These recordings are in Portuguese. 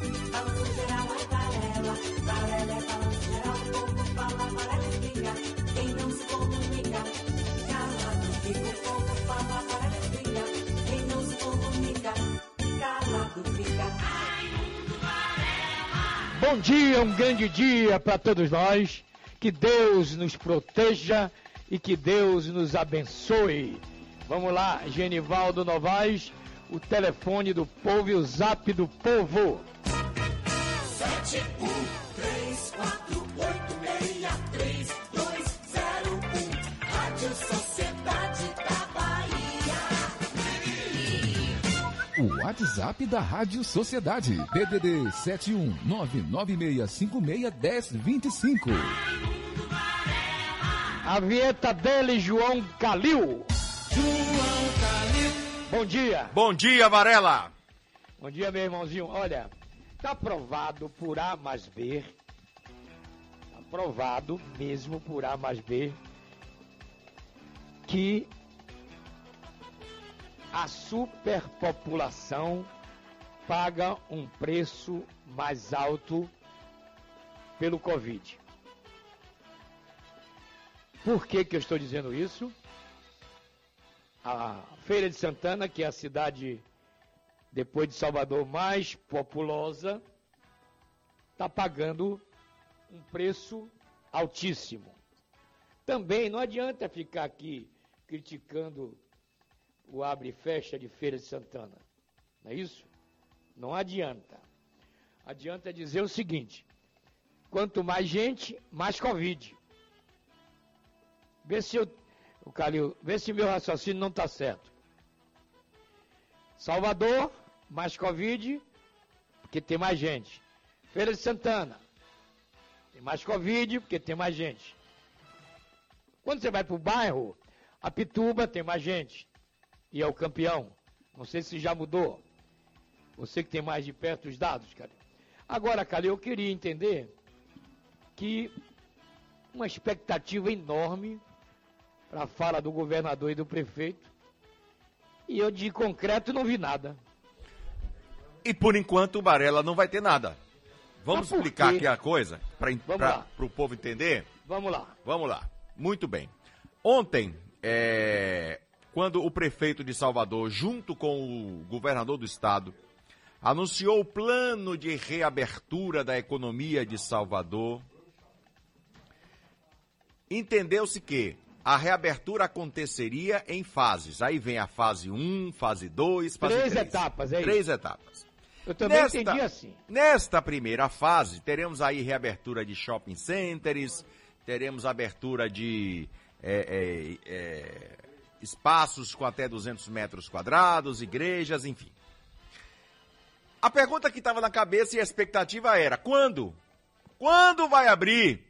Balanço geral é é balanço geral, o povo fala. Quem não se comunica, calado povo fala. Quem não se comunica, calado. Bom dia, um grande dia para todos nós. Que Deus nos proteja e que Deus nos abençoe. Vamos lá, Genivaldo Novaes, o telefone do povo e o zap do povo. Sete, um, três, quatro, oito, meia, três, dois, zero, um. Rádio Sociedade da Bahia. O WhatsApp da Rádio Sociedade. DDD 71996561025. A vinheta dele, João Calil. João Calil. Bom dia. Bom dia, Varela. Bom dia, meu irmãozinho. Olha, tá provado por A mais B, tá provado mesmo por A mais B, que a superpopulação paga um preço mais alto pelo Covid. Por que, que eu estou dizendo isso? A Feira de Santana, que é a cidade depois de Salvador mais populosa, está pagando um preço altíssimo. Também não adianta ficar aqui criticando o abre e fecha de Feira de Santana. Não é isso? Não adianta. Adianta dizer o seguinte: quanto mais gente, mais Covid. Vê se eu, o Calil, vê se meu raciocínio não está certo. Salvador, mais Covid, porque tem mais gente. Feira de Santana, tem mais Covid, porque tem mais gente. Quando você vai para o bairro, a Pituba tem mais gente. E é o campeão. Não sei se já mudou. Você que tem mais de perto os dados, cara. Agora, cara, eu queria entender que uma expectativa enorme para a fala do governador e do prefeito. E eu de concreto não vi nada. E por enquanto o Varela não vai ter nada. Vamos explicar aqui a coisa para o povo entender? Vamos lá. Vamos lá. Muito bem. Ontem, é, quando o prefeito de Salvador, junto com o governador do estado, anunciou o plano de reabertura da economia de Salvador, entendeu-se que a reabertura aconteceria em fases. Aí vem a fase 1, fase 2, fase Três 3. etapas, é isso? Três etapas. Eu também Nesta- entendi assim. Nesta primeira fase, teremos aí reabertura de shopping centers, teremos abertura de é, é, é, espaços com até 200 metros quadrados, igrejas, enfim. A pergunta que estava na cabeça e a expectativa era: quando? Quando vai abrir?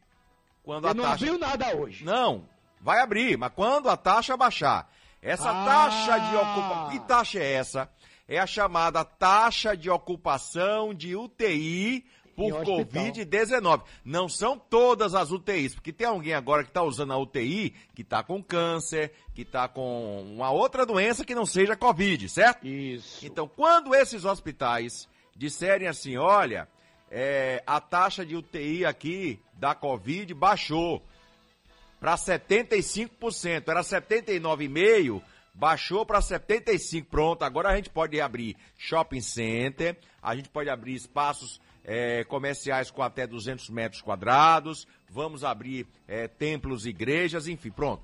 Quando Eu a não taxa. viu nada hoje. Não, vai abrir, mas quando a taxa baixar. Essa Ah. taxa de ocupação. Que taxa é essa? É a chamada taxa de ocupação de UTI por Em hospital. Covid-19. Não são todas as UTIs, porque tem alguém agora que está usando a UTI que está com câncer, que está com uma outra doença que não seja Covid, certo? Isso. Então, quando esses hospitais disserem assim, olha, é, a taxa de UTI aqui da Covid baixou para 75%, era 79,5%, baixou para 75%. Pronto, agora a gente pode abrir shopping center, a gente pode abrir espaços é, comerciais com até 200 metros quadrados, vamos abrir é, templos, igrejas, enfim, pronto.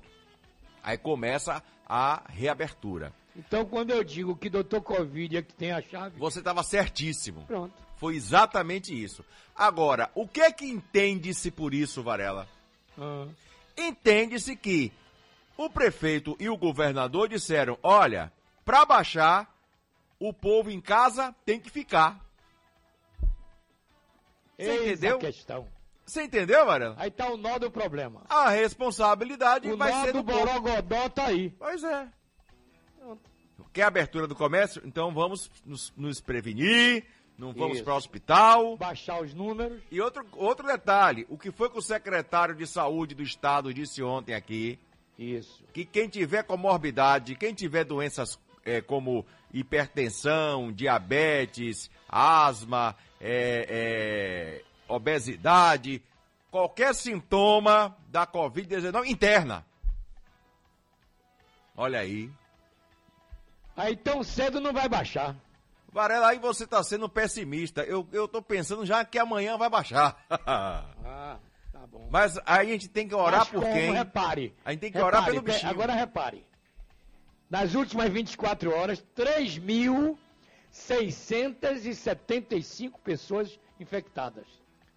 Aí começa a reabertura. Então, quando eu digo que doutor Covid é que tem a chave, Você estava certíssimo. pronto. Foi exatamente isso. Agora, o que é que entende-se por isso, Varela? Ah, Entende-se que o prefeito e o governador disseram: olha, para baixar, o povo em casa tem que ficar. Você eis entendeu? questão. Você entendeu, Varela? Aí tá o nó do problema. A responsabilidade O vai nó ser do do povo. Borogodó tá aí. Pois é. Quer abertura do comércio? Então vamos nos, nos prevenir, não vamos para o hospital. Baixar os números. E outro, outro detalhe, o que foi que o secretário de saúde do estado disse ontem aqui, Isso. que quem tiver comorbidade, quem tiver doenças é, como hipertensão, diabetes, asma, é, é, obesidade, qualquer sintoma da Covid-19 interna. Olha aí. Aí tão cedo não vai baixar. Varela, aí você está sendo pessimista. Eu, eu tô pensando já que amanhã vai baixar. Ah, tá bom. Mas aí a gente tem que orar Mas por como? quem? Repare. A gente tem que orar Repare, pelo pe- bichinho. Agora repare. Nas últimas 24 horas, 3.675 pessoas infectadas.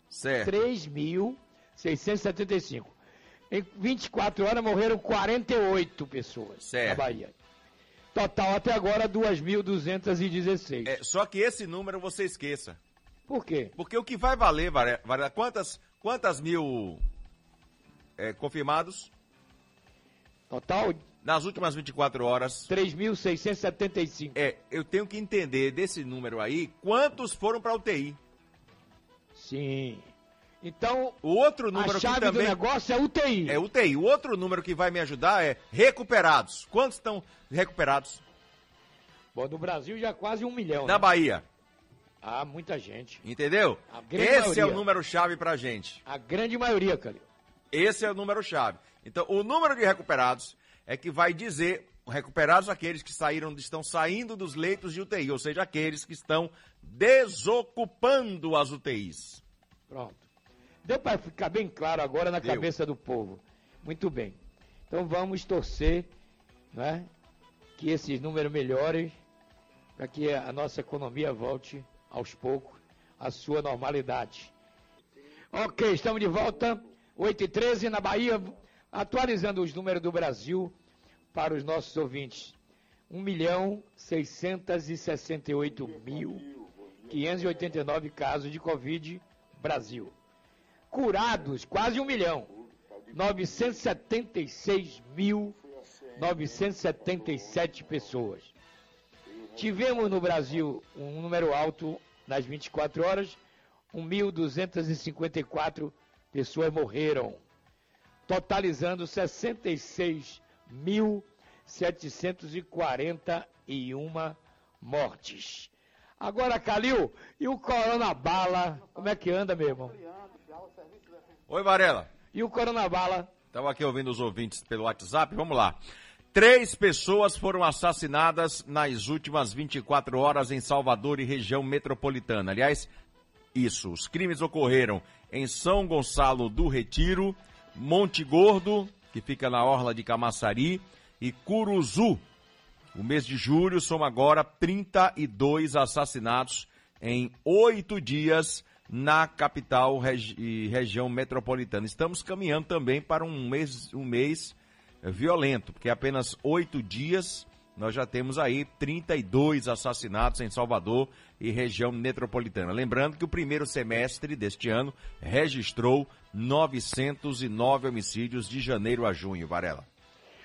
Certo. 3.675. Em 24 horas morreram 48 pessoas Certo. na Bahia. Total até agora 2.216. É, só que esse número você esqueça. Por quê? Porque o que vai valer, Varela, quantas, quantas mil é, confirmados Total nas últimas 24 horas? 3.675. É, eu tenho que entender desse número aí quantos foram para UTI. Sim. Então, O outro número a que chave também do negócio é UTI. é UTI. O outro número que vai me ajudar é recuperados. Quantos estão recuperados? Bom, no Brasil já quase um milhão. Na né? Bahia, Ah, muita gente. entendeu? Esse é maioria. o número chave pra gente. A grande maioria, Calil. Esse é o número chave. Então, o número de recuperados é que vai dizer recuperados aqueles que saíram, estão saindo dos leitos de UTI, ou seja, aqueles que estão desocupando as UTIs. Pronto. Deu para ficar bem claro agora na Deu. cabeça do povo. Muito bem. Então vamos torcer, né, que esses números melhorem para que a nossa economia volte aos poucos à sua normalidade. Ok, estamos de volta. 8 e 13 na Bahia, atualizando os números do Brasil para os nossos ouvintes. 1 milhão 668 mil 589 casos de Covid Brasil. Curados, quase um milhão. 976.977 pessoas. Tivemos no Brasil um número alto nas 24 horas, 1.254 pessoas morreram, totalizando 66.741 mortes. Agora, Calil, e o Corona Bala? Como é que anda, meu irmão? Oi, Varela. E o Corona Bala? Estava aqui ouvindo os ouvintes pelo WhatsApp. Vamos lá. Três pessoas foram assassinadas nas últimas 24 horas em Salvador e região metropolitana. Aliás, isso. Os crimes ocorreram em São Gonçalo do Retiro, Monte Gordo, que fica na orla de Camaçari, e Curuzu. O mês de julho soma agora 32 assassinatos em oito dias na capital e região metropolitana. Estamos caminhando também para um mês, um mês violento, porque apenas oito dias nós já temos aí 32 assassinatos em Salvador e região metropolitana. Lembrando que o primeiro semestre deste ano registrou 909 homicídios de janeiro a junho, Varela.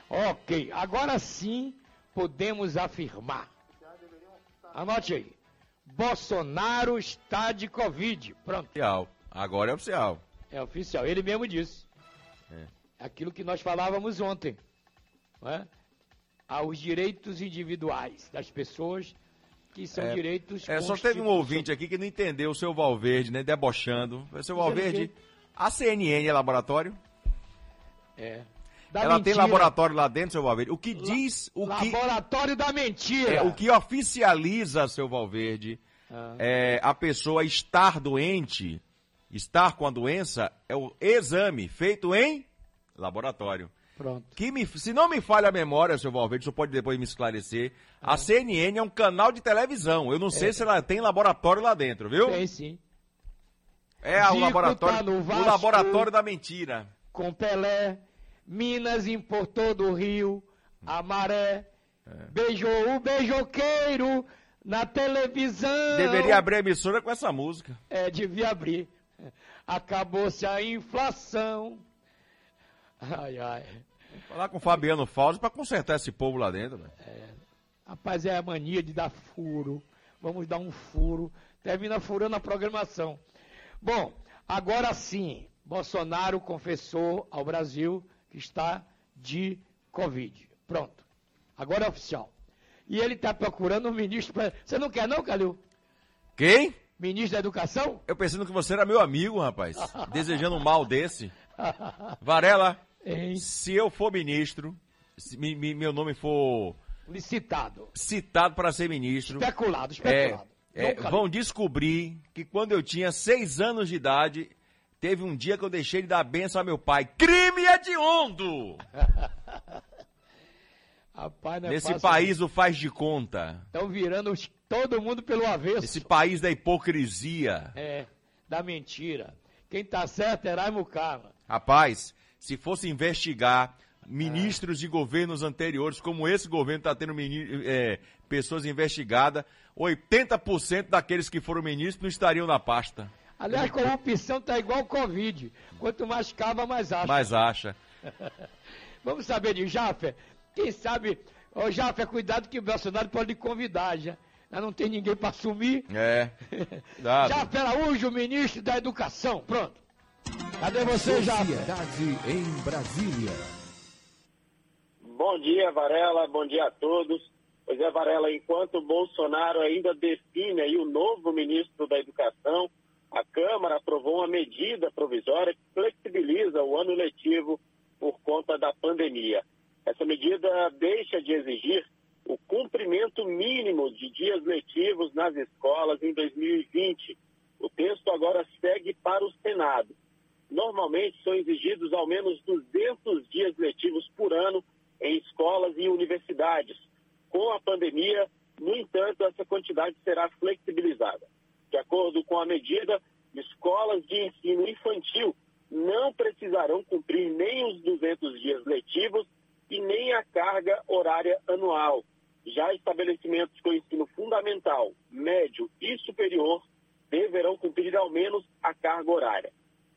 Ok, agora sim podemos afirmar. Anote aí. Bolsonaro está de Covid. Pronto, Oficial. Agora é oficial. é oficial. Ele mesmo disse. É. Aquilo que nós falávamos ontem. É? Aos direitos individuais das pessoas, que são É, direitos É, só teve um ouvinte aqui que não entendeu o seu Valverde, né? Debochando. Seu Dizendo Valverde, a CNN é laboratório? É. Da Ela tem mentira. laboratório lá dentro, seu Valverde. O que diz, o que, Laboratório da mentira. é, o que oficializa, seu Valverde, Ah. é, a pessoa estar doente, estar com a doença, é o exame feito em laboratório. Pronto. Que me, se não me falha a memória, seu Valverde, o senhor pode depois me esclarecer. A CNN é um canal de televisão. Eu não sei se ela tem laboratório lá dentro, viu? Tem sim. É o Zico laboratório, tá no o Vasco. laboratório da mentira. com Pelé, Minas importou do Rio, a Maré, beijou o beijoqueiro na televisão. Deveria abrir a emissora com essa música. É, devia abrir. Acabou-se a inflação. Ai, ai. Falar com o Fabiano Fausto pra consertar esse povo lá dentro. velho. Rapaz, é a mania de dar furo. Vamos dar um furo. Termina furando a programação. Bom, agora sim, Bolsonaro confessou ao Brasil que está de Covid. Pronto. Agora é oficial. E ele está procurando um ministro. Pra... Você não quer, não, Calil? Quem? Ministro da Educação? Eu pensando que você era meu amigo, rapaz. Desejando um mal desse. Varela, Hein? se eu for ministro, se mi- mi- meu nome for Licitado. citado para ser ministro, Especulado, é, especulado. é, Calil. vão descobrir que quando eu tinha seis anos de idade, teve um dia que eu deixei de dar benção a meu pai. Crime hediondo! Rapaz, não é Nesse país o faz de conta. Estão virando todo mundo pelo avesso. Esse país da hipocrisia. É, da mentira. Quem tá certo é Raimo Carla. Rapaz, se fosse investigar ministros de governos anteriores, como esse governo está tendo é, pessoas investigadas, 80% daqueles que foram ministros não estariam na pasta. Aliás, corrupção tá igual o Covid. Quanto mais cava, mais acha. Mas acha. Vamos saber de Jafé? Quem sabe, ô Jafé, cuidado que o Bolsonaro pode lhe convidar já. Não tem ninguém para assumir. É. Jafé Araújo, ministro da Educação. Pronto. Cadê você, Jafé? Sociedade em Brasília. Bom dia, Varela. Bom dia a todos. Pois é, Varela, enquanto o Bolsonaro ainda define aí o novo ministro da Educação, a Câmara aprovou uma medida provisória que flexibiliza o ano letivo por conta da pandemia. Essa medida deixa de exigir o cumprimento mínimo de dias letivos nas escolas em 2020. O texto agora segue para o Senado. Normalmente são exigidos ao menos 200 dias letivos por ano em escolas e universidades. Com a pandemia, no entanto, essa quantidade será flexibilizada. De acordo com a medida, escolas de ensino infantil não precisarão cumprir nem os 200 dias letivos e nem a carga horária anual. Já estabelecimentos com ensino fundamental, médio e superior deverão cumprir ao menos a carga horária.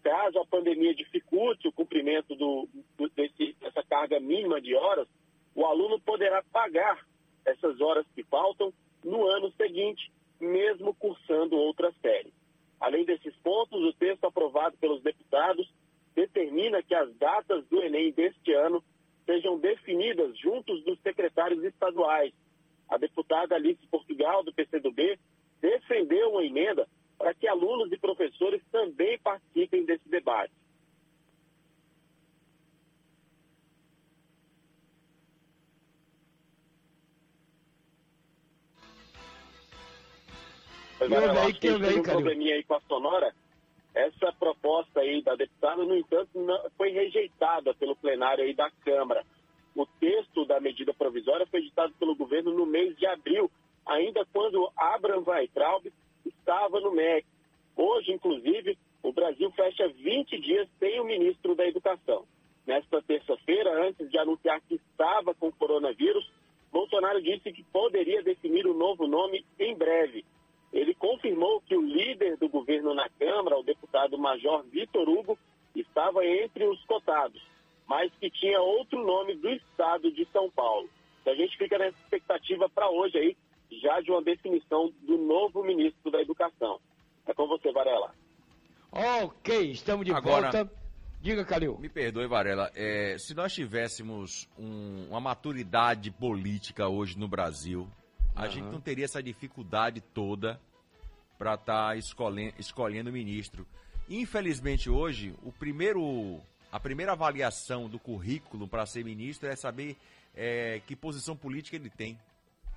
Caso a pandemia dificulte o cumprimento do, desse- dessa carga mínima de horas, o aluno poderá pagar essas horas que faltam no ano seguinte, mesmo cursando outra série. Além desses pontos, o texto aprovado pelos deputados determina que as datas do Enem deste ano sejam definidas juntos dos secretários estaduais. A deputada Alice Portugal, do PCdoB, defendeu uma emenda para que alunos e professores também participem desse debate. Aí, acho que teve aí, um probleminha aí com a sonora. Essa proposta aí da deputada, no entanto, não- foi rejeitada pelo plenário aí da Câmara. O texto da medida provisória foi editado pelo governo no mês de abril, ainda quando Abraham Weintraub estava no MEC. Hoje, inclusive, o Brasil fecha 20 dias sem o ministro da Educação. Nesta terça-feira, antes de anunciar que estava com coronavírus, Bolsonaro disse que poderia definir o novo nome em breve. Ele confirmou que o líder do governo na Câmara, o deputado Major Vitor Hugo, estava entre os cotados, mas que tinha outro nome do estado de São Paulo. A gente fica nessa expectativa para hoje aí, já de uma definição do novo ministro da Educação. É com você, Varela. Ok, estamos de Agora- volta. Diga, Calil. Me perdoe, Varela. é, se nós tivéssemos um- uma maturidade política hoje no Brasil, a gente não teria essa dificuldade toda para estar escolhendo, escolhendo ministro. Infelizmente, hoje, o primeiro, a primeira avaliação do currículo para ser ministro é saber é, que posição política ele tem.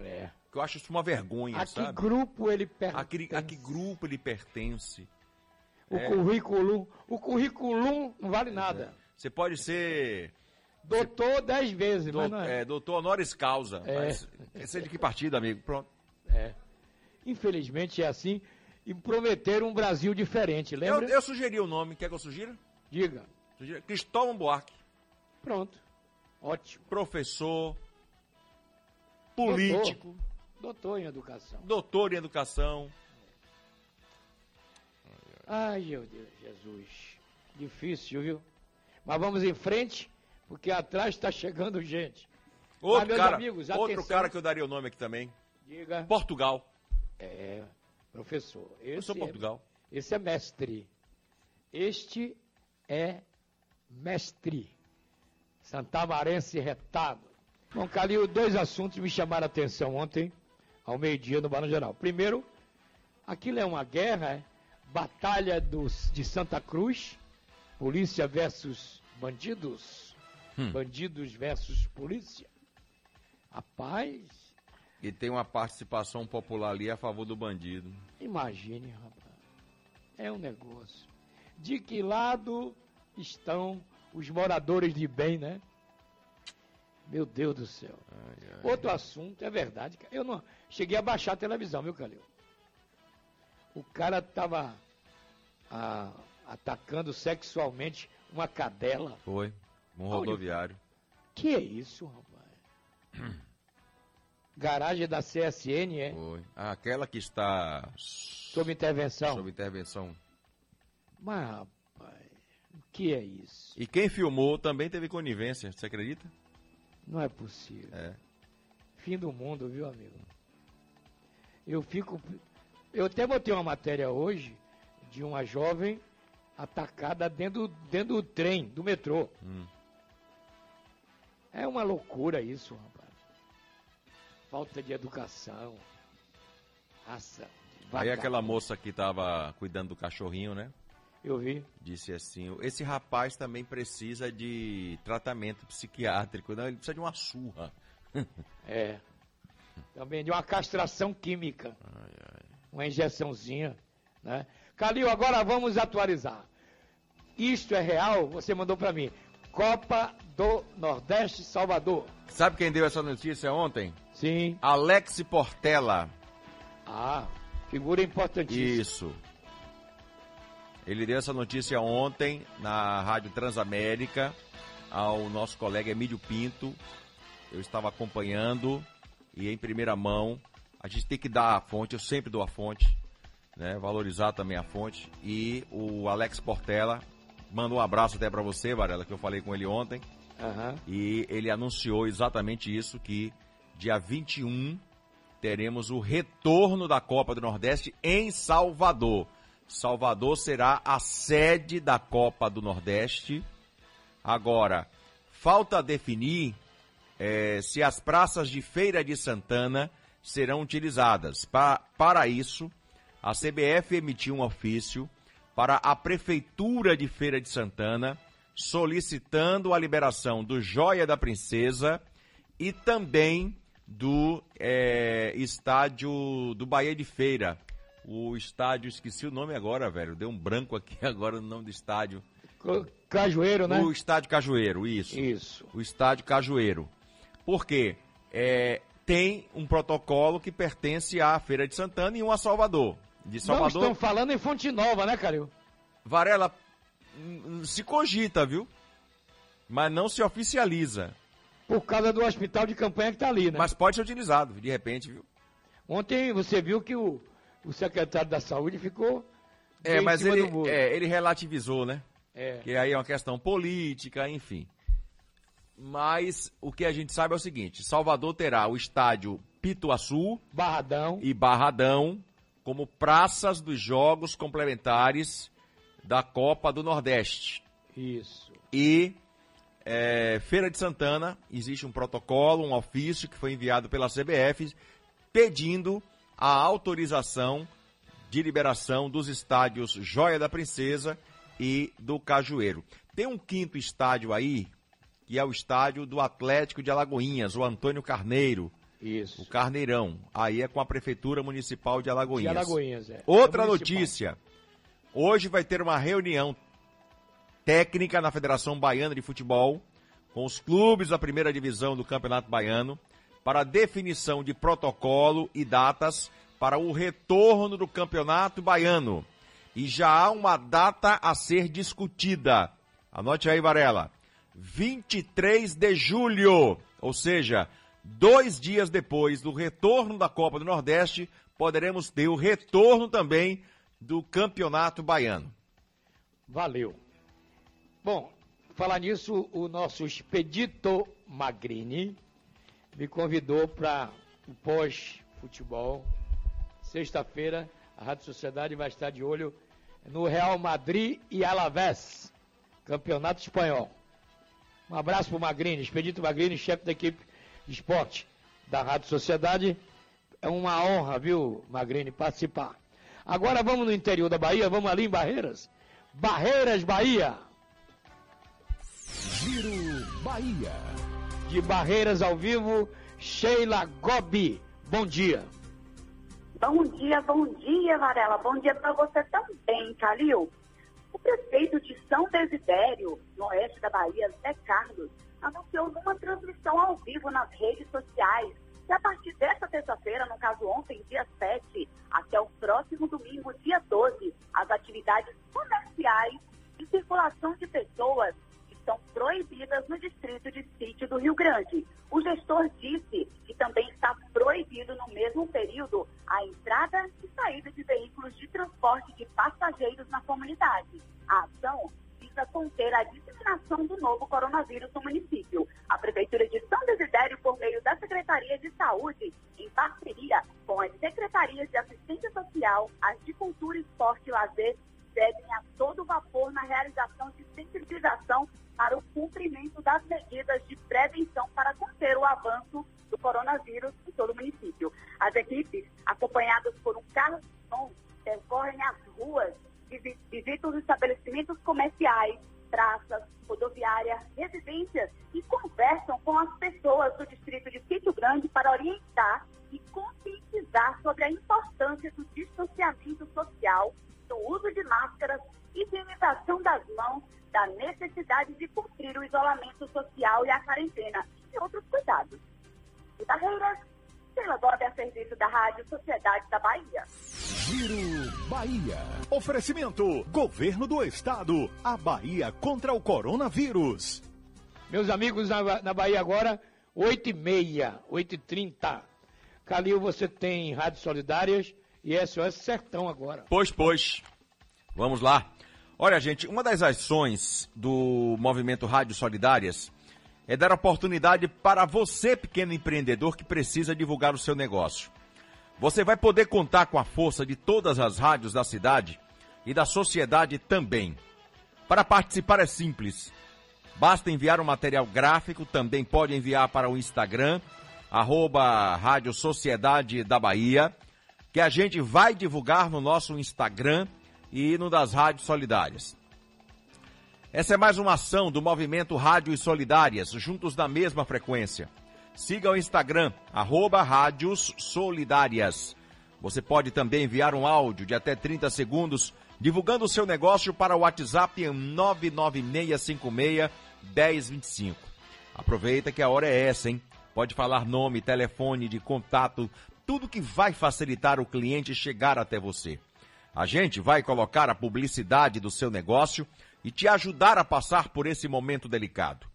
É. Que eu acho isso uma vergonha, A que sabe? grupo ele A que, pertence? a que grupo ele pertence. O É. currículo. O currículo não vale nada. Você pode ser Doutor dez vezes, mas Do- não é. é, doutor honoris causa. É. Mas, quer ser de que partido, amigo? Pronto. É. Infelizmente é assim. E prometeram um Brasil diferente, Eu, lembra? eu sugeri o nome. Quer que eu sugira? Diga. Sugira. Cristóvão Buarque. Pronto. Ótimo. Professor, político, Doutor em educação. doutor em educação. Ai, meu Deus, Jesus. Difícil, viu? Mas vamos em frente, porque atrás está chegando gente. Outro, meus cara, amigos, outro cara que eu daria o nome aqui também. Diga. Portugal. É, professor. Eu sou é- Portugal. esse é mestre. Este é mestre. Santamarense retado. Bom, Calil, dois assuntos me chamaram a atenção ontem, ao meio-dia, no Barão Geral. Primeiro, aquilo é uma guerra, é? Batalha dos, de Santa Cruz, polícia versus bandidos, Hum. bandidos versus polícia. Rapaz, E tem uma participação popular ali a favor do bandido. imagine, rapaz. É um negócio. De que lado estão os moradores de bem, né? Meu Deus do céu. Outro assunto, é verdade. Eu não cheguei a baixar a televisão, viu, Calil? O cara tava ah, atacando sexualmente uma cadela. Foi. Um rodoviário. Que é isso, rapaz? Garagem da CSN, é? Foi. Ah, Aquela que está Sob intervenção. sob intervenção. Mas, rapaz, o que é isso? E quem filmou também teve conivência, você acredita? Não é possível. É. Fim do mundo, viu, amigo? Eu fico. Eu até botei uma matéria hoje de uma jovem atacada dentro, dentro do trem, do metrô. Hum. É uma loucura isso, rapaz. Falta de educação. Raça. Aí aquela moça que estava cuidando do cachorrinho, né? Eu vi. Disse assim: esse rapaz também precisa de tratamento psiquiátrico. Não, ele precisa de uma surra. É. Também de uma castração química. Uma injeçãozinha. Né? Calil, agora vamos atualizar. Isto é real? Você mandou para mim. Copa do Nordeste Salvador. Sabe quem deu essa notícia ontem? Sim. Alex Portela. Ah, figura importantíssima. Isso. Ele deu essa notícia ontem na Rádio Transamérica ao nosso colega Emílio Pinto. Eu estava acompanhando e em primeira mão. A gente tem que dar a fonte, eu sempre dou a fonte, né? Valorizar também a fonte. E o Alex Portela mandou um abraço até para você, Varela, que eu falei com ele ontem. Aham. E ele anunciou exatamente isso, que dia 21 teremos o retorno da Copa do Nordeste em Salvador. Salvador será a sede da Copa do Nordeste. Agora, falta definir eh, se as praças de Feira de Santana serão utilizadas. Pa- para isso, a CBF emitiu um ofício para a Prefeitura de Feira de Santana solicitando a liberação do Joia da Princesa e também do eh, estádio do Bahia de Feira. O estádio, esqueci o nome agora, velho. Deu um branco aqui agora no nome do estádio. Cajueiro, né? O estádio Cajueiro, isso Isso. o estádio Cajueiro. Por quê? É, tem um protocolo que pertence à Feira de Santana e um a Salvador. De Não Salvador, estão falando em Fonte Nova, né, Calil? Varela hum, se cogita, viu? Mas não se oficializa. Por causa do hospital de campanha que tá ali, né? Mas pode ser utilizado, de repente, viu? Ontem você viu que o, o secretário da saúde ficou. É, mas ele, é, ele relativizou, né? É. Que aí é uma questão política, enfim. Mas o que a gente sabe é o seguinte: Salvador terá o estádio Pituaçu, Barradão. e Barradão como praças dos jogos complementares da Copa do Nordeste. Isso. E é, Feira de Santana, existe um protocolo, um ofício que foi enviado pela CBF pedindo a autorização de liberação dos estádios Joia da Princesa e do Cajueiro. Tem um quinto estádio aí, que é o estádio do Atlético de Alagoinhas, o Antônio Carneiro, Isso. o Carneirão. Aí é com a Prefeitura Municipal de De Alagoinhas. Alagoinhas, é. Outra É notícia. Hoje vai ter uma reunião técnica na Federação Baiana de Futebol com os clubes da primeira divisão do Campeonato Baiano para definição de protocolo e datas para o retorno do Campeonato Baiano. E já há uma data a ser discutida. Anote aí, Varela. 23 de julho, ou seja, dois dias depois do retorno da Copa do Nordeste, poderemos ter o retorno também do Campeonato Baiano. Valeu. Bom, falar nisso, o nosso Expedito Magrini me convidou para o pós-futebol. Sexta-feira, a Rádio Sociedade vai estar de olho no Real Madrid e Alavés, Campeonato Espanhol. Um abraço para o Magrini, Expedito Magrini, chefe da equipe esporte da Rádio Sociedade. É uma honra, viu, Magrini, participar. Agora vamos no interior da Bahia, vamos ali em Barreiras. Barreiras, Bahia. Giro Bahia. De Barreiras ao vivo, Sheila Gobi. Bom dia. Bom dia, bom dia, Varela. Bom dia para você também, Calil. O prefeito de São Desidério, no oeste da Bahia, Zé Carlos, anunciou numa transmissão ao vivo nas redes sociais que a partir desta terça-feira, no caso ontem, dia 7, até o próximo domingo, dia 12, as atividades comerciais e circulação de pessoas estão proibidas no distrito de Sítio do Rio Grande. O gestor disse que também está proibido no mesmo período a entrada e saída de veículos de transporte de passageiros na comunidade. A ação visa conter a disseminação do novo coronavírus no município. A Prefeitura de São Desidério, por meio da Secretaria de Saúde, em parceria com as Secretarias de Assistência Social, as de Cultura, Esporte e Lazer, seguem a todo vapor na realização de sensibilização para o cumprimento das medidas de prevenção para conter o avanço do coronavírus em todo o município. As equipes, acompanhadas por um carro de som, percorrem as ruas, visi- visitam os estabelecimentos comerciais, praças, rodoviária, residências e conversam com as pessoas do distrito de Sítio Grande para orientar e conscientizar sobre a importância do distanciamento social, do uso de máscaras, higienização das mãos, da necessidade de cumprir o isolamento social e a quarentena e outros cuidados. De Barreiras, Sheila Bob a serviço da Rádio Sociedade da Bahia. Giro Bahia. Oferecimento: Governo do Estado. A Bahia contra o coronavírus. Meus amigos na, na Bahia agora, 8 e meia, 8 e 30. Calil, você tem Rádios Solidárias e SOS Sertão agora. Pois, pois. Vamos lá. Olha, gente, uma das ações do movimento Rádio Solidárias é dar oportunidade para você, pequeno empreendedor, que precisa divulgar o seu negócio. Você vai poder contar com a força de todas as rádios da cidade e da sociedade também. Para participar é simples. Basta enviar um material gráfico, também pode enviar para o Instagram, arroba Rádio Sociedade da Bahia, que a gente vai divulgar no nosso Instagram e no das Rádios Solidárias. Essa é mais uma ação do movimento Rádios Solidárias, juntos na mesma frequência. Siga o Instagram, arroba Rádios Solidárias. Você pode também enviar um áudio de até 30 segundos divulgando o seu negócio para o WhatsApp em 996561025. Aproveita que a hora é essa, hein? Pode falar nome, telefone de contato, tudo que vai facilitar o cliente chegar até você. A gente vai colocar a publicidade do seu negócio e te ajudar a passar por esse momento delicado.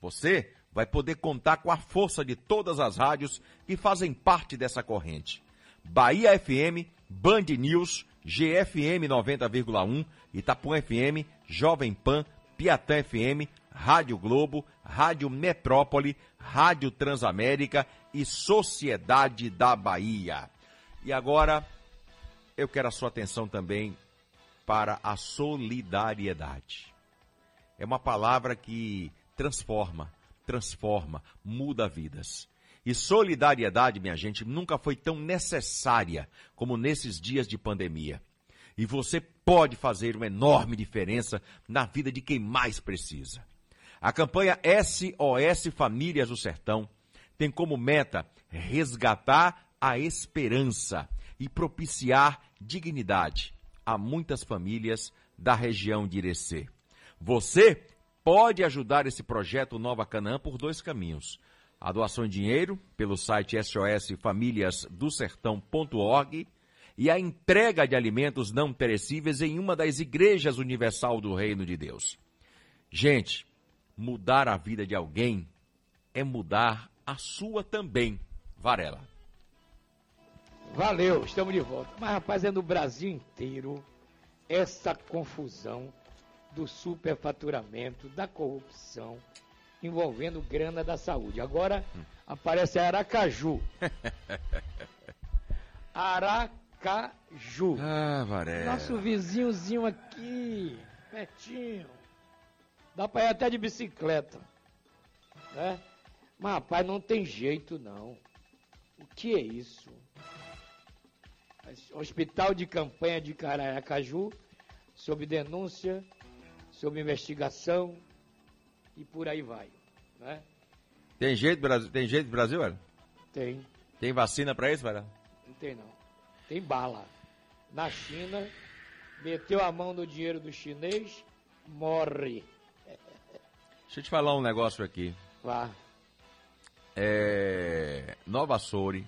Você vai poder contar com a força de todas as rádios que fazem parte dessa corrente. Bahia FM, Band News, GFM 90,1, Itapuã FM, Jovem Pan, Piatã FM, Rádio Globo, Rádio Metrópole, Rádio Transamérica e Sociedade da Bahia. E agora eu quero a sua atenção também para a solidariedade. É uma palavra que transforma, transforma, muda vidas. E solidariedade, minha gente, nunca foi tão necessária como nesses dias de pandemia. E você pode fazer uma enorme diferença na vida de quem mais precisa. A campanha SOS Famílias do Sertão tem como meta resgatar a esperança e propiciar dignidade a muitas famílias da região de Irecê. Você pode ajudar esse projeto Nova Canaã por dois caminhos. A doação em dinheiro pelo site sosfamiliasdosertão.org e a entrega de alimentos não perecíveis em uma das igrejas universal do Reino de Deus. Gente, mudar a vida de alguém é mudar a sua também, Varela. Valeu, estamos de volta. Mas, rapaz, é no Brasil inteiro essa confusão do superfaturamento, da corrupção, envolvendo grana da saúde. Agora aparece Aracaju. Aracaju. Ah, Varela. Nosso vizinhozinho aqui, pertinho. Dá pra ir até de bicicleta. Né? Mas, rapaz, não tem jeito, não. O que é isso? Hospital de campanha de Caracaju, sob denúncia, sob investigação e por aí vai. Né? Tem jeito, Brasil, tem jeito Brasil, velho? Tem. Tem vacina pra isso, velho? Não tem, não. Tem bala. Na China, meteu a mão no dinheiro do chinês, morre. Deixa eu te falar um negócio aqui. Vá. É... Nova Sori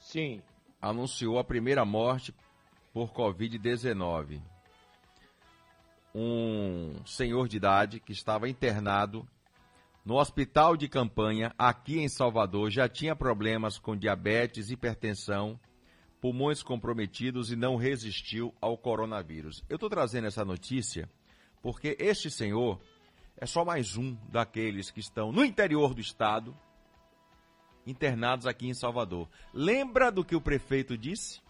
Sim. Anunciou a primeira morte por Covid-19. Um senhor de idade que estava internado no hospital de campanha aqui em Salvador já tinha problemas com diabetes, hipertensão, pulmões comprometidos e não resistiu ao coronavírus. Eu estou trazendo essa notícia porque este senhor é só mais um daqueles que estão no interior do estado internados aqui em Salvador. Lembra do que o prefeito disse?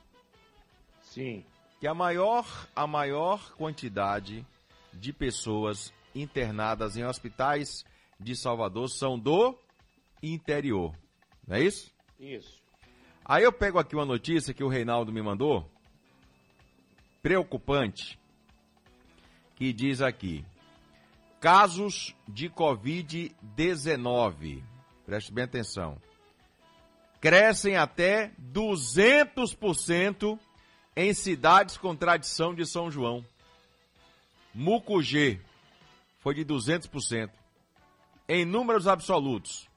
Sim. Que a maior, a maior quantidade de pessoas internadas em hospitais de Salvador são do interior. Não é isso? Isso. Aí eu pego aqui uma notícia que o Reinaldo me mandou, preocupante, que diz aqui: casos de Covid-19, preste bem atenção, crescem até 200% em cidades com tradição de São João. Mucugê foi de 200%. Em números absolutos,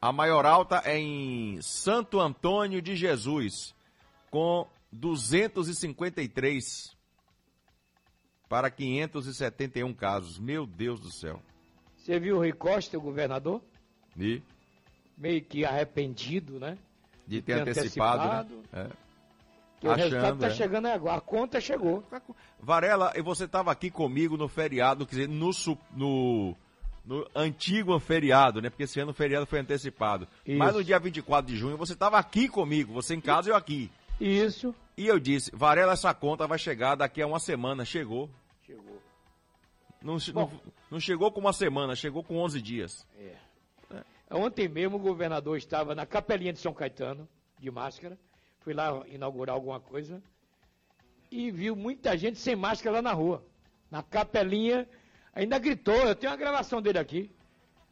a maior alta é em Santo Antônio de Jesus, com 253 para 571 casos. Meu Deus do céu. Você viu o Rui Costa, o governador? E Meio que arrependido, né? de ter antecipado. né? É. Que o resultado Achando, tá é. chegando agora. A conta chegou. Varela, e você estava aqui comigo no feriado, quer dizer, no, no, no antigo feriado, né? Porque esse ano o feriado foi antecipado. Isso. Mas no dia 24 de junho você estava aqui comigo, você em casa e eu aqui. Isso. E eu disse, Varela, essa conta vai chegar daqui a uma semana. Chegou. Chegou. Não, Bom. não, não chegou com uma semana, chegou com 11 dias. Ontem mesmo o governador estava na capelinha de São Caetano, de máscara. Fui lá inaugurar alguma coisa. E viu muita gente sem máscara lá na rua. Na capelinha. Ainda gritou. Eu tenho uma gravação dele aqui.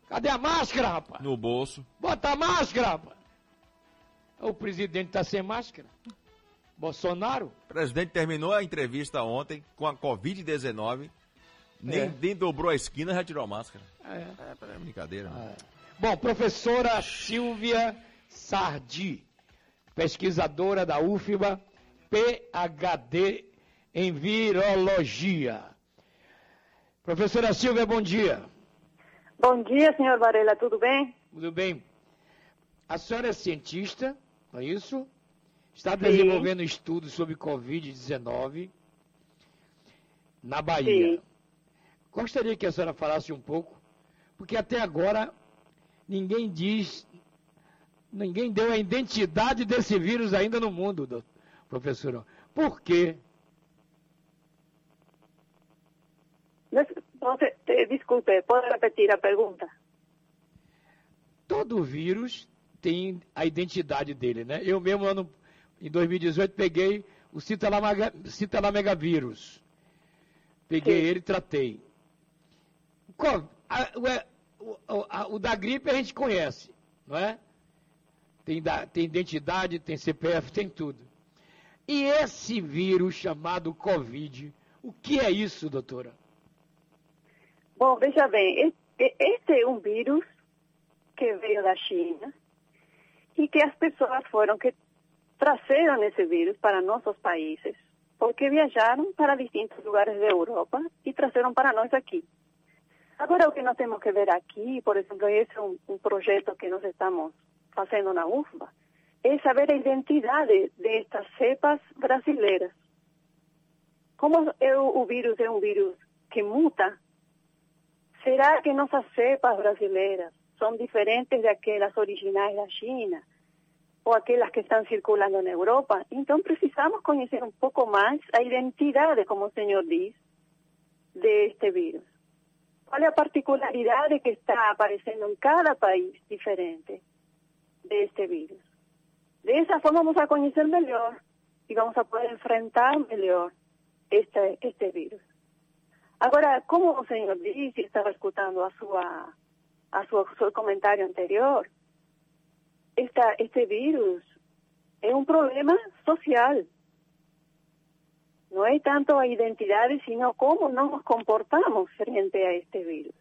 Cadê a máscara, rapaz? No bolso. Bota a máscara, rapaz. O presidente está sem máscara. Bolsonaro. O presidente terminou a entrevista ontem com a Covid-19. Nem, É. nem dobrou a esquina já tirou a máscara. É. É, é brincadeira. né? Bom, professora Silvia Sardi, pesquisadora da UFBA, PhD em Virologia. Professora Silvia, bom dia. Bom dia, senhor Varela, tudo bem? Tudo bem? A senhora é cientista, não é isso? Está desenvolvendo estudos sobre Covid-19 na Bahia. Sim. Gostaria que a senhora falasse um pouco, porque até agora ninguém diz, ninguém deu a identidade desse vírus ainda no mundo, doutor, professora. Por quê? Desculpe, pode repetir a pergunta? Todo vírus tem a identidade dele, né? Eu mesmo, ano, em 2018, peguei o citalamegavírus. Peguei Sim. ele e tratei. O a- o, da gripe a gente conhece, não é? Tem, da- tem identidade, tem CPF, tem tudo. E esse vírus chamado Covid, o que é isso, doutora? Bom, veja bem, e- este é um vírus que veio da China e que as pessoas foram que trazeram esse vírus para nossos países porque viajaram para distintos lugares da Europa e trazeram para nós aqui. Agora, o que nós temos que ver aqui, por exemplo, esse é um, um projeto que nós estamos fazendo na UFBA, é saber a identidade destas cepas brasileiras. Como é o, o vírus é um vírus que muta, será que nossas cepas brasileiras são diferentes daquelas originais da China? ou aquelas que estão circulando na Europa. Então, precisamos conhecer um pouco mais a identidade, como o senhor diz, deste vírus. Qual é a particularidade que está aparecendo em cada país diferente deste vírus. Dessa forma vamos a conhecer melhor e vamos a poder enfrentar melhor este, este vírus. Agora, como o senhor disse, estava escutando a sua, a sua, seu comentário anterior, esta, este vírus é um problema social. Não é tanto a identidade, sino como nos comportamos frente a este vírus.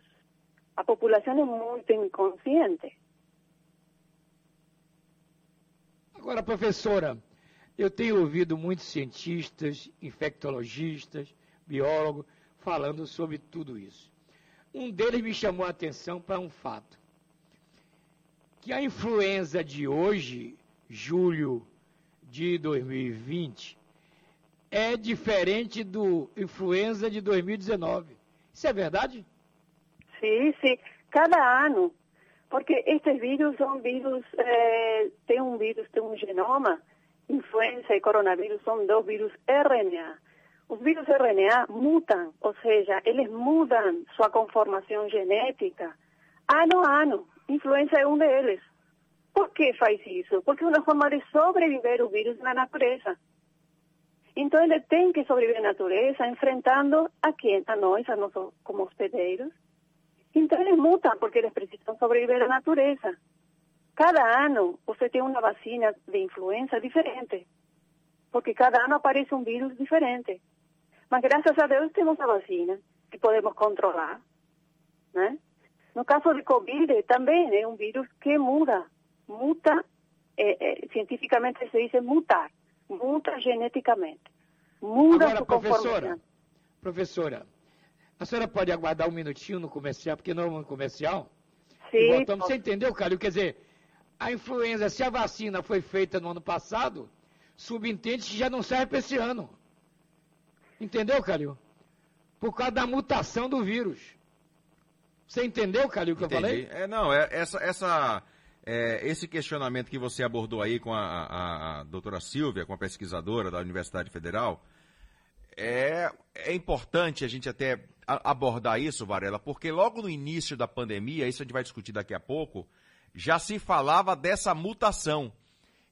A população muito inconsciente. Agora, professora, eu tenho ouvido muitos cientistas, infectologistas, biólogos, falando sobre tudo isso. Um deles me chamou a atenção para um fato. Que a influenza de hoje, julho de 2020, é diferente do influenza de 2019. Isso é verdade? Sim, sim. Cada ano. Porque estes vírus são vírus, eh, tem um vírus, tem um genoma, influenza e coronavírus são dois vírus RNA. Os vírus RNA mutam, ou seja, eles mudam sua conformação genética ano a ano. Influenza é um deles. Por que faz isso? Porque é uma forma de sobreviver o vírus na natureza. Então ele tem que sobreviver na natureza, enfrentando a quem? A nós, a nós como hospedeiros. Então eles mutam porque eles precisam sobreviver à natureza. Cada ano você tem uma vacina de influenza diferente, porque cada ano aparece um vírus diferente. Mas graças a Deus temos a vacina que podemos controlar, né? No caso de Covid também é um vírus que muda, muta, eh, eh, cientificamente se diz mutar, muta geneticamente, muda Agora, sua professora, professora, a senhora pode aguardar um minutinho no comercial, porque não é um comercial? E Sim, voltamos. Você entendeu, Calil? Quer dizer, a influenza, se a vacina foi feita no ano passado, subentende que já não serve para esse ano. Entendeu, Calil? Por causa da mutação do vírus. Você entendeu, Calil, o que eu Entendi. falei? É, não, é, essa, essa, é, esse questionamento que você abordou aí com a, a, a doutora Silvia, com a pesquisadora da Universidade Federal, é, é importante a gente até abordar isso, Varela, porque logo no início da pandemia, isso a gente vai discutir daqui a pouco, já se falava dessa mutação.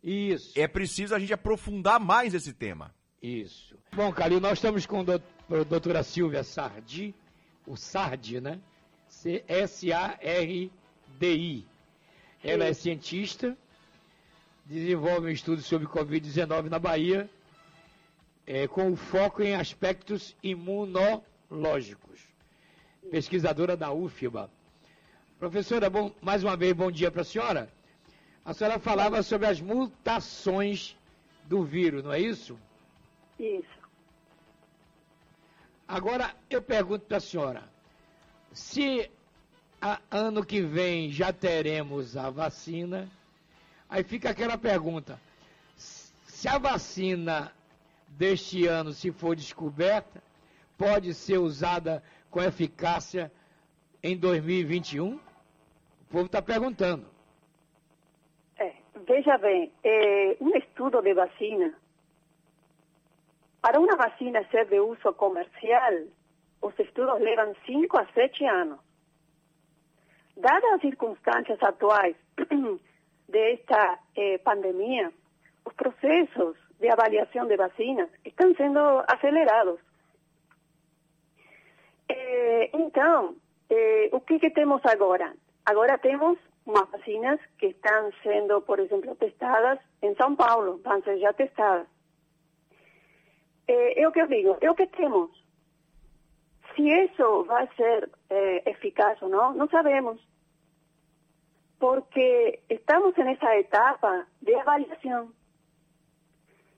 Isso. É preciso a gente aprofundar mais esse tema. Isso. Bom, Calil, nós estamos com a dou- a doutora Silvia Sardi, o Sardi, né? C- S-A-R-D-I. Ela é cientista, desenvolve um estudo sobre Covid-19 na Bahia, eh, com foco em aspectos imunológicos. Pesquisadora da UFBA. Professora, bom, mais uma vez, bom dia para a senhora. A senhora falava sobre as mutações do vírus, não é isso? Isso. Agora eu pergunto para a senhora: se a- ano que vem já teremos a vacina, aí fica aquela pergunta: se a vacina deste ano, se for descoberta, pode ser usada com eficácia em 2021? O povo está perguntando. É, veja bem, é, um estudo de vacina, para uma vacina ser de uso comercial, os estudos levam 5 a 7 anos. Dadas as circunstâncias atuais desta eh, pandemia, os processos de avaliação de vacinas estão sendo acelerados. Eh, então, eh, o que, que temos agora? Agora temos umas vacinas que estão sendo, por exemplo, testadas em São Paulo, vão ser já testadas. Eh, é o que eu digo, é o que temos. Se isso vai ser eh, eficaz ou não, não sabemos. Porque estamos nessa etapa de avaliação.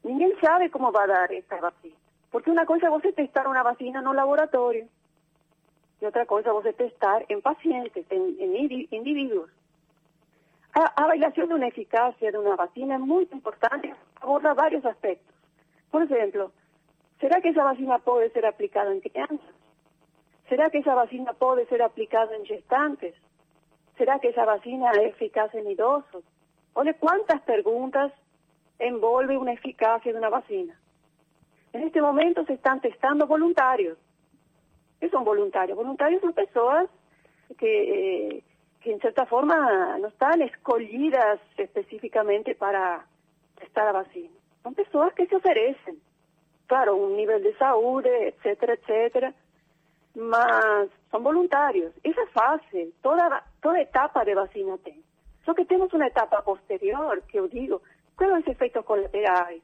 Ninguém sabe como vai dar esta vacina. Porque uma coisa é você testar uma vacina no laboratório. E outra coisa é você testar em pacientes, em, em indi- indivíduos. A, a avaliação de uma eficácia de uma vacina é muito importante, aborda vários aspectos. Por exemplo, será que essa vacina pode ser aplicada em crianças? Será que essa vacina pode ser aplicada em gestantes? Será que essa vacina é eficaz em idosos? Olha quantas perguntas envolve uma eficácia de uma vacina. En este momento se están testando voluntarios. ¿Qué son voluntarios? Voluntarios son personas que, eh, que en cierta forma no están escolhidas específicamente para testar a vacina. Son personas que se ofrecen. Claro, un nivel de salud, etcétera, etcétera. Mas son voluntarios. Esa es fácil. Toda, toda etapa de vacina tem. Só que temos uma etapa posterior, que eu digo, quais são os efeitos colaterais?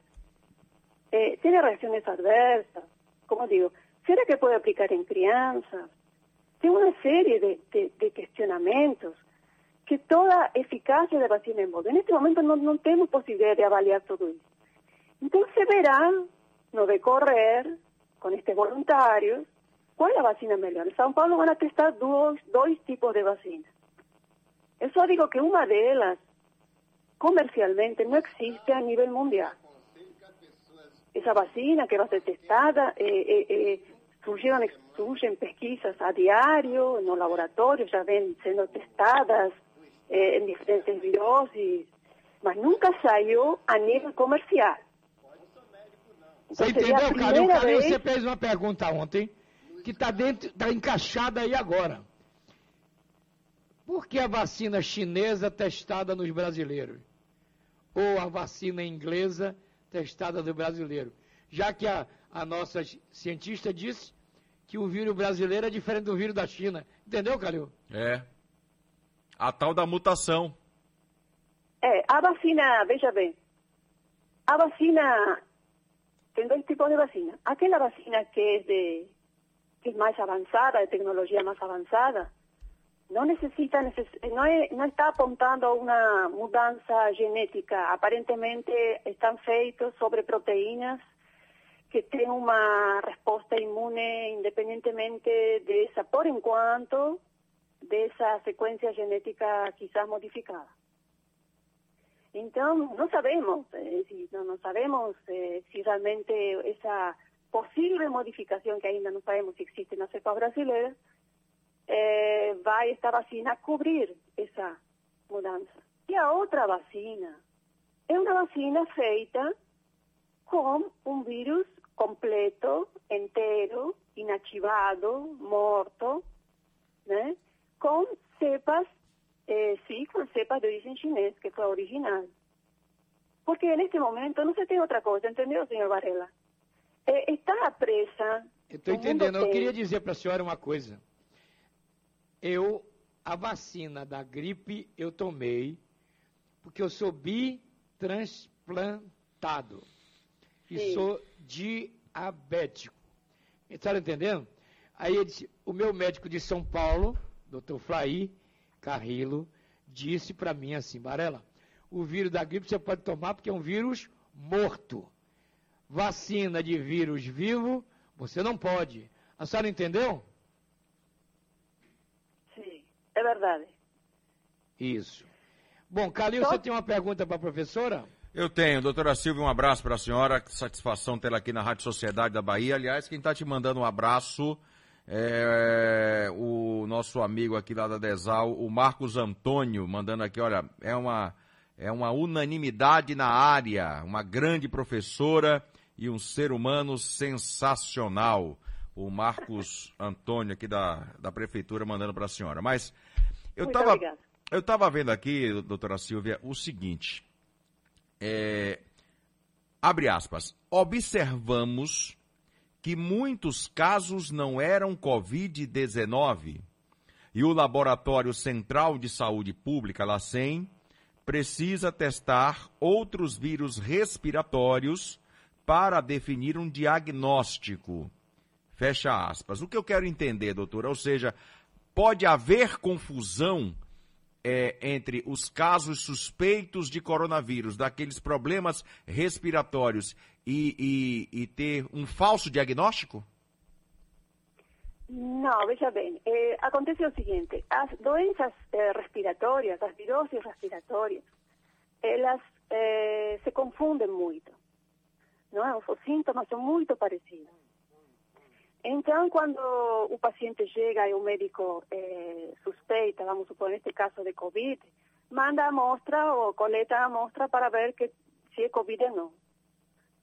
Eh, tiene reacciones adversas, como digo, ¿será que puede aplicar en crianças? Tem uma série de, de, de questionamentos que toda eficácia da vacina é modo. Neste momento não, não temos possibilidade de avaliar tudo isso. Então se verá no decorrer, com estes voluntários, qual é a vacina melhor. Em São Paulo vão a testar dois, dois tipos de vacina. Eu só digo que uma delas, comercialmente, não existe a nível mundial. Essa vacina que vai ser testada, eh, eh, eh, surgieron, surgen pesquisas a diario, en los laboratorios ya ven siendo testadas eh, en diferentes viroses, mas nunca saiu a nível comercial. Você entendeu, Calil? primeira Calil, vez- você fez uma pergunta ontem que está dentro, está encaixada aí agora. Por que a vacina chinesa testada nos brasileiros? Ou a vacina inglesa testada no brasileiro? Já que a, a nossa cientista disse que o vírus brasileiro é diferente do vírus da China. Entendeu, Calil? É. A tal da mutação. É, a vacina, veja bem, a vacina, tem dois tipos de vacina. Aquela vacina que é de que es más avanzada, de tecnología más avanzada, no necesita, neces- no, es- no está apuntando a una mudanza genética. Aparentemente están feitos sobre proteínas que tienen una respuesta inmune independientemente de esa, por enquanto, de esa secuencia genética quizás modificada. Então, não sabemos, eh, si, não sabemos eh, se realmente essa possível modificação, que ainda não sabemos se existe na cepa brasileira, eh, vai esta vacina cobrir essa mudança. E a outra vacina é uma vacina feita com um vírus completo, inteiro, inativado, morto, né? com cepas eh, sí, con cepas de origen chinés, que fue original. Porque en este momento no se tiene otra cosa, ¿entendió, señor Varela? Eh, está presa. Eu estou entendendo. Eu tem. queria dizer para a senhora uma coisa. Eu, a vacina da gripe, eu tomei porque eu sou bitransplantado e Sim. sou diabético. Está entendendo? Aí ele disse, o meu médico de São Paulo, doutor Flaí Carrilo, disse para mim assim, Varela, o vírus da gripe você pode tomar porque é um vírus morto. Vacina de vírus vivo, você não pode. A senhora entendeu? Sí, es verdad. Isso. Bom, Calil, você tem uma pergunta para a professora? Eu tenho, doutora Silvia, um abraço para a senhora. Que satisfação tê-la aqui na Rádio Sociedade da Bahia. Aliás, quem está te mandando um abraço é o nosso amigo aqui lá da Desal, o Marcos Antônio, mandando aqui, olha, é uma, é uma unanimidade na área, uma grande professora e um ser humano sensacional. O Marcos Antônio aqui da, da Prefeitura mandando para a senhora. Mas eu estava eu estava vendo aqui, doutora Silvia, o seguinte. É, abre aspas. Observamos que muitos casos não eram Covid-19 e o Laboratório Central de Saúde Pública, LACEN, precisa testar outros vírus respiratórios para definir um diagnóstico. Fecha aspas. O que eu quero entender, doutora, ou seja, pode haver confusão é, entre os casos suspeitos de coronavírus, daqueles problemas respiratórios, e, e- e ter um falso diagnóstico? No, veja bem, eh, acontece o seguinte, as doenças eh, respiratórias, as viroses respiratórias, elas eh, se confundem muito, não é? Os sintomas são muito parecidos. Então, quando o paciente chega e o médico eh, suspeita, vamos supor, neste caso de Covid, manda a amostra ou coleta a amostra para ver que, se é Covid ou não.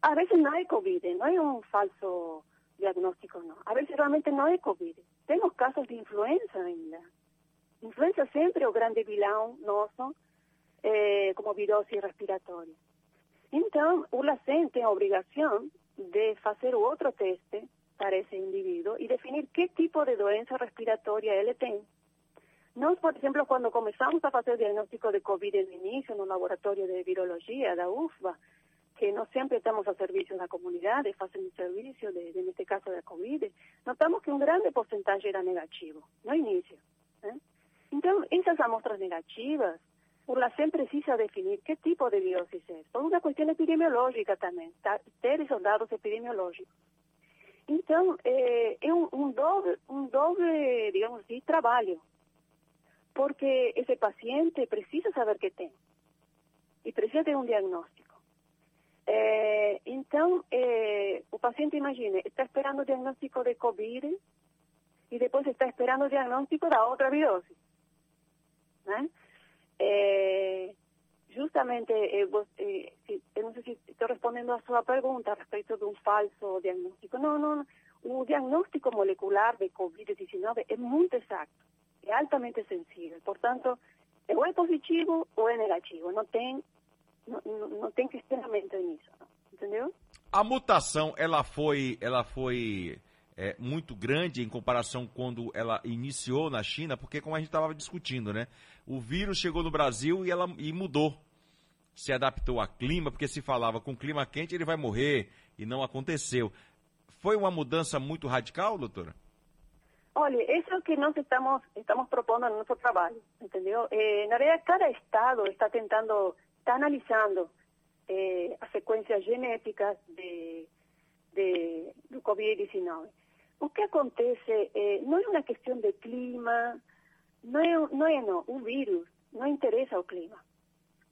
Às vezes não é Covid, não é um falso diagnóstico no. A veces realmente no es COVID. Tenemos casos de influenza ainda. Influenza sempre é o grande vilão nosso eh, como virose respiratória. Então, o LACEN tem a obrigação de fazer o outro teste para esse indivíduo e definir que tipo de doença respiratória ele tem. Nós, por exemplo, quando começamos a fazer o diagnóstico de COVID no início, no laboratório de virologia da UFBA, que não sempre estamos a serviço da comunidade, fazendo serviço, de, de, neste caso, da Covid, notamos que um grande porcentagem era negativo, no início. Né? Então, essas amostras negativas, o LACEN precisa definir que tipo de virose é. Por uma questão epidemiológica também, tá? ter dados epidemiológicos. Então, é, é um, doble, um doble, digamos assim, trabalho, porque esse paciente precisa saber que tem e precisa ter um diagnóstico. É, então, o paciente, imagine, está esperando o diagnóstico de COVID e depois está esperando o diagnóstico da outra virose. Né? É, justamente, eh, eh, eu não sei se estou respondendo a sua pergunta a respeito de um falso diagnóstico. Não, não, o diagnóstico molecular de COVID-19 é muito exato, é altamente sensível. Portanto, ou é positivo ou é negativo. Não tem, não, não tem questionamento nisso, entendeu? A mutação, ela foi, ela foi é, muito grande em comparação quando ela iniciou na China, porque como a gente estava discutindo, né? O vírus chegou no Brasil e ela e mudou. Se adaptou a clima, porque se falava com clima quente ele vai morrer e não aconteceu. Foi uma mudança muito radical, doutora? Olha, isso é o que nós estamos, estamos propondo no nosso trabalho, entendeu? Eh, na verdade, cada estado está tentando, está analisando eh, as sequências genéticas de, de, do Covid-19. O que acontece eh, não é uma questão de clima, não é, não é não, um vírus, não interessa o clima.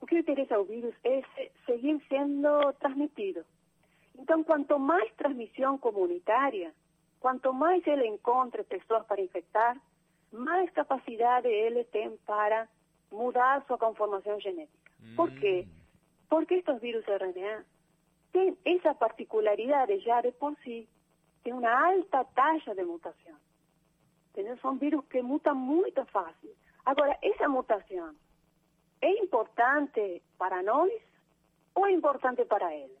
O que interessa ao vírus é seguir sendo transmitido. Então, quanto mais transmissão comunitária, quanto mais ele encontre pessoas para infectar, mais capacidade ele tem para mudar sua conformação genética. Hum. Por quê? Porque estes vírus RNA têm essa particularidade já de por si tem uma alta taxa de mutação. Entendeu? São vírus que mutam muito fácil. Agora, essa mutação é importante para nós ou é importante para ele?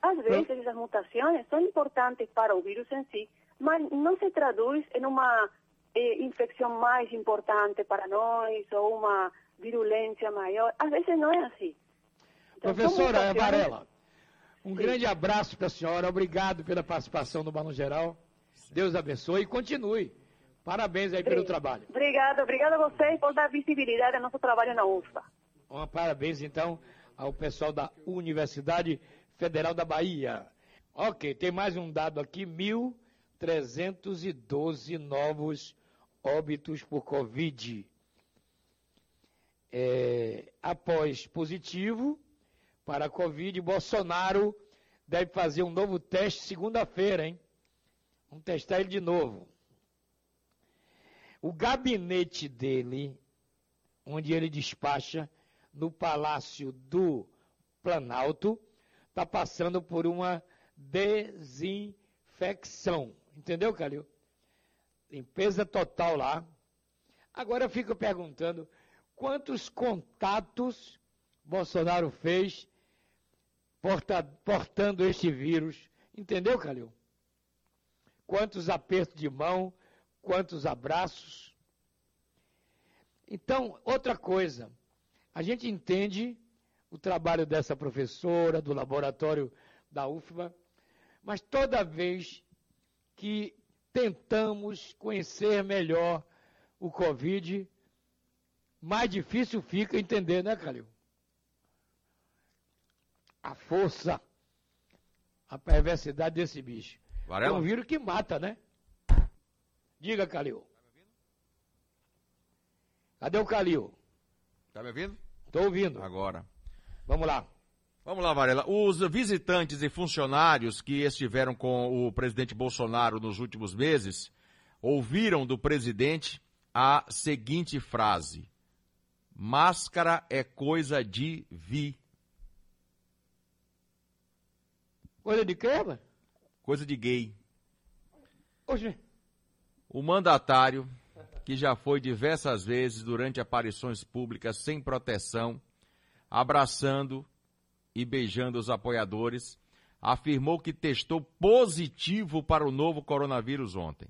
Às vezes, essas mutações são importantes para o vírus em si, mas não se traduz em uma eh, infecção mais importante para nós ou uma virulência maior. Às vezes não é assim. Então, Professora Varela, um Sim. grande abraço para a senhora, obrigado pela participação no Balão Geral. Deus abençoe e continue. Parabéns aí pelo trabalho. Obrigada, obrigada a vocês por dar visibilidade ao nosso trabalho na UFA. Um parabéns então ao pessoal da Universidade Federal da Bahia. Ok, tem mais um dado aqui: 1.312 novos óbitos por Covid. É, após positivo, para Covid. Bolsonaro deve fazer um novo teste segunda-feira, hein? Vamos testar ele de novo. O gabinete dele, onde ele despacha no Palácio do Planalto, está passando por uma desinfecção. Entendeu, Calil? Limpeza total lá. Agora eu fico perguntando quantos contatos Bolsonaro fez porta, portando este vírus. Entendeu, Calil? Quantos apertos de mão, quantos abraços. Então, outra coisa, a gente entende o trabalho dessa professora, do laboratório da UFBA, mas toda vez que tentamos conhecer melhor o Covid, mais difícil fica entender, né, Calil? a força, a perversidade desse bicho. Varela? É um vírus que mata, né? Diga, Calil. Cadê o Calil? Tá me ouvindo? Estou ouvindo. Agora. Vamos lá. Vamos lá, Varela. Os visitantes e funcionários que estiveram com o presidente Bolsonaro nos últimos meses ouviram do presidente a seguinte frase: Máscara é coisa de vi. Coisa de quê, mano? Coisa de gay. Hoje, O mandatário, que já foi diversas vezes durante aparições públicas sem proteção, abraçando e beijando os apoiadores, afirmou que testou positivo para o novo coronavírus ontem.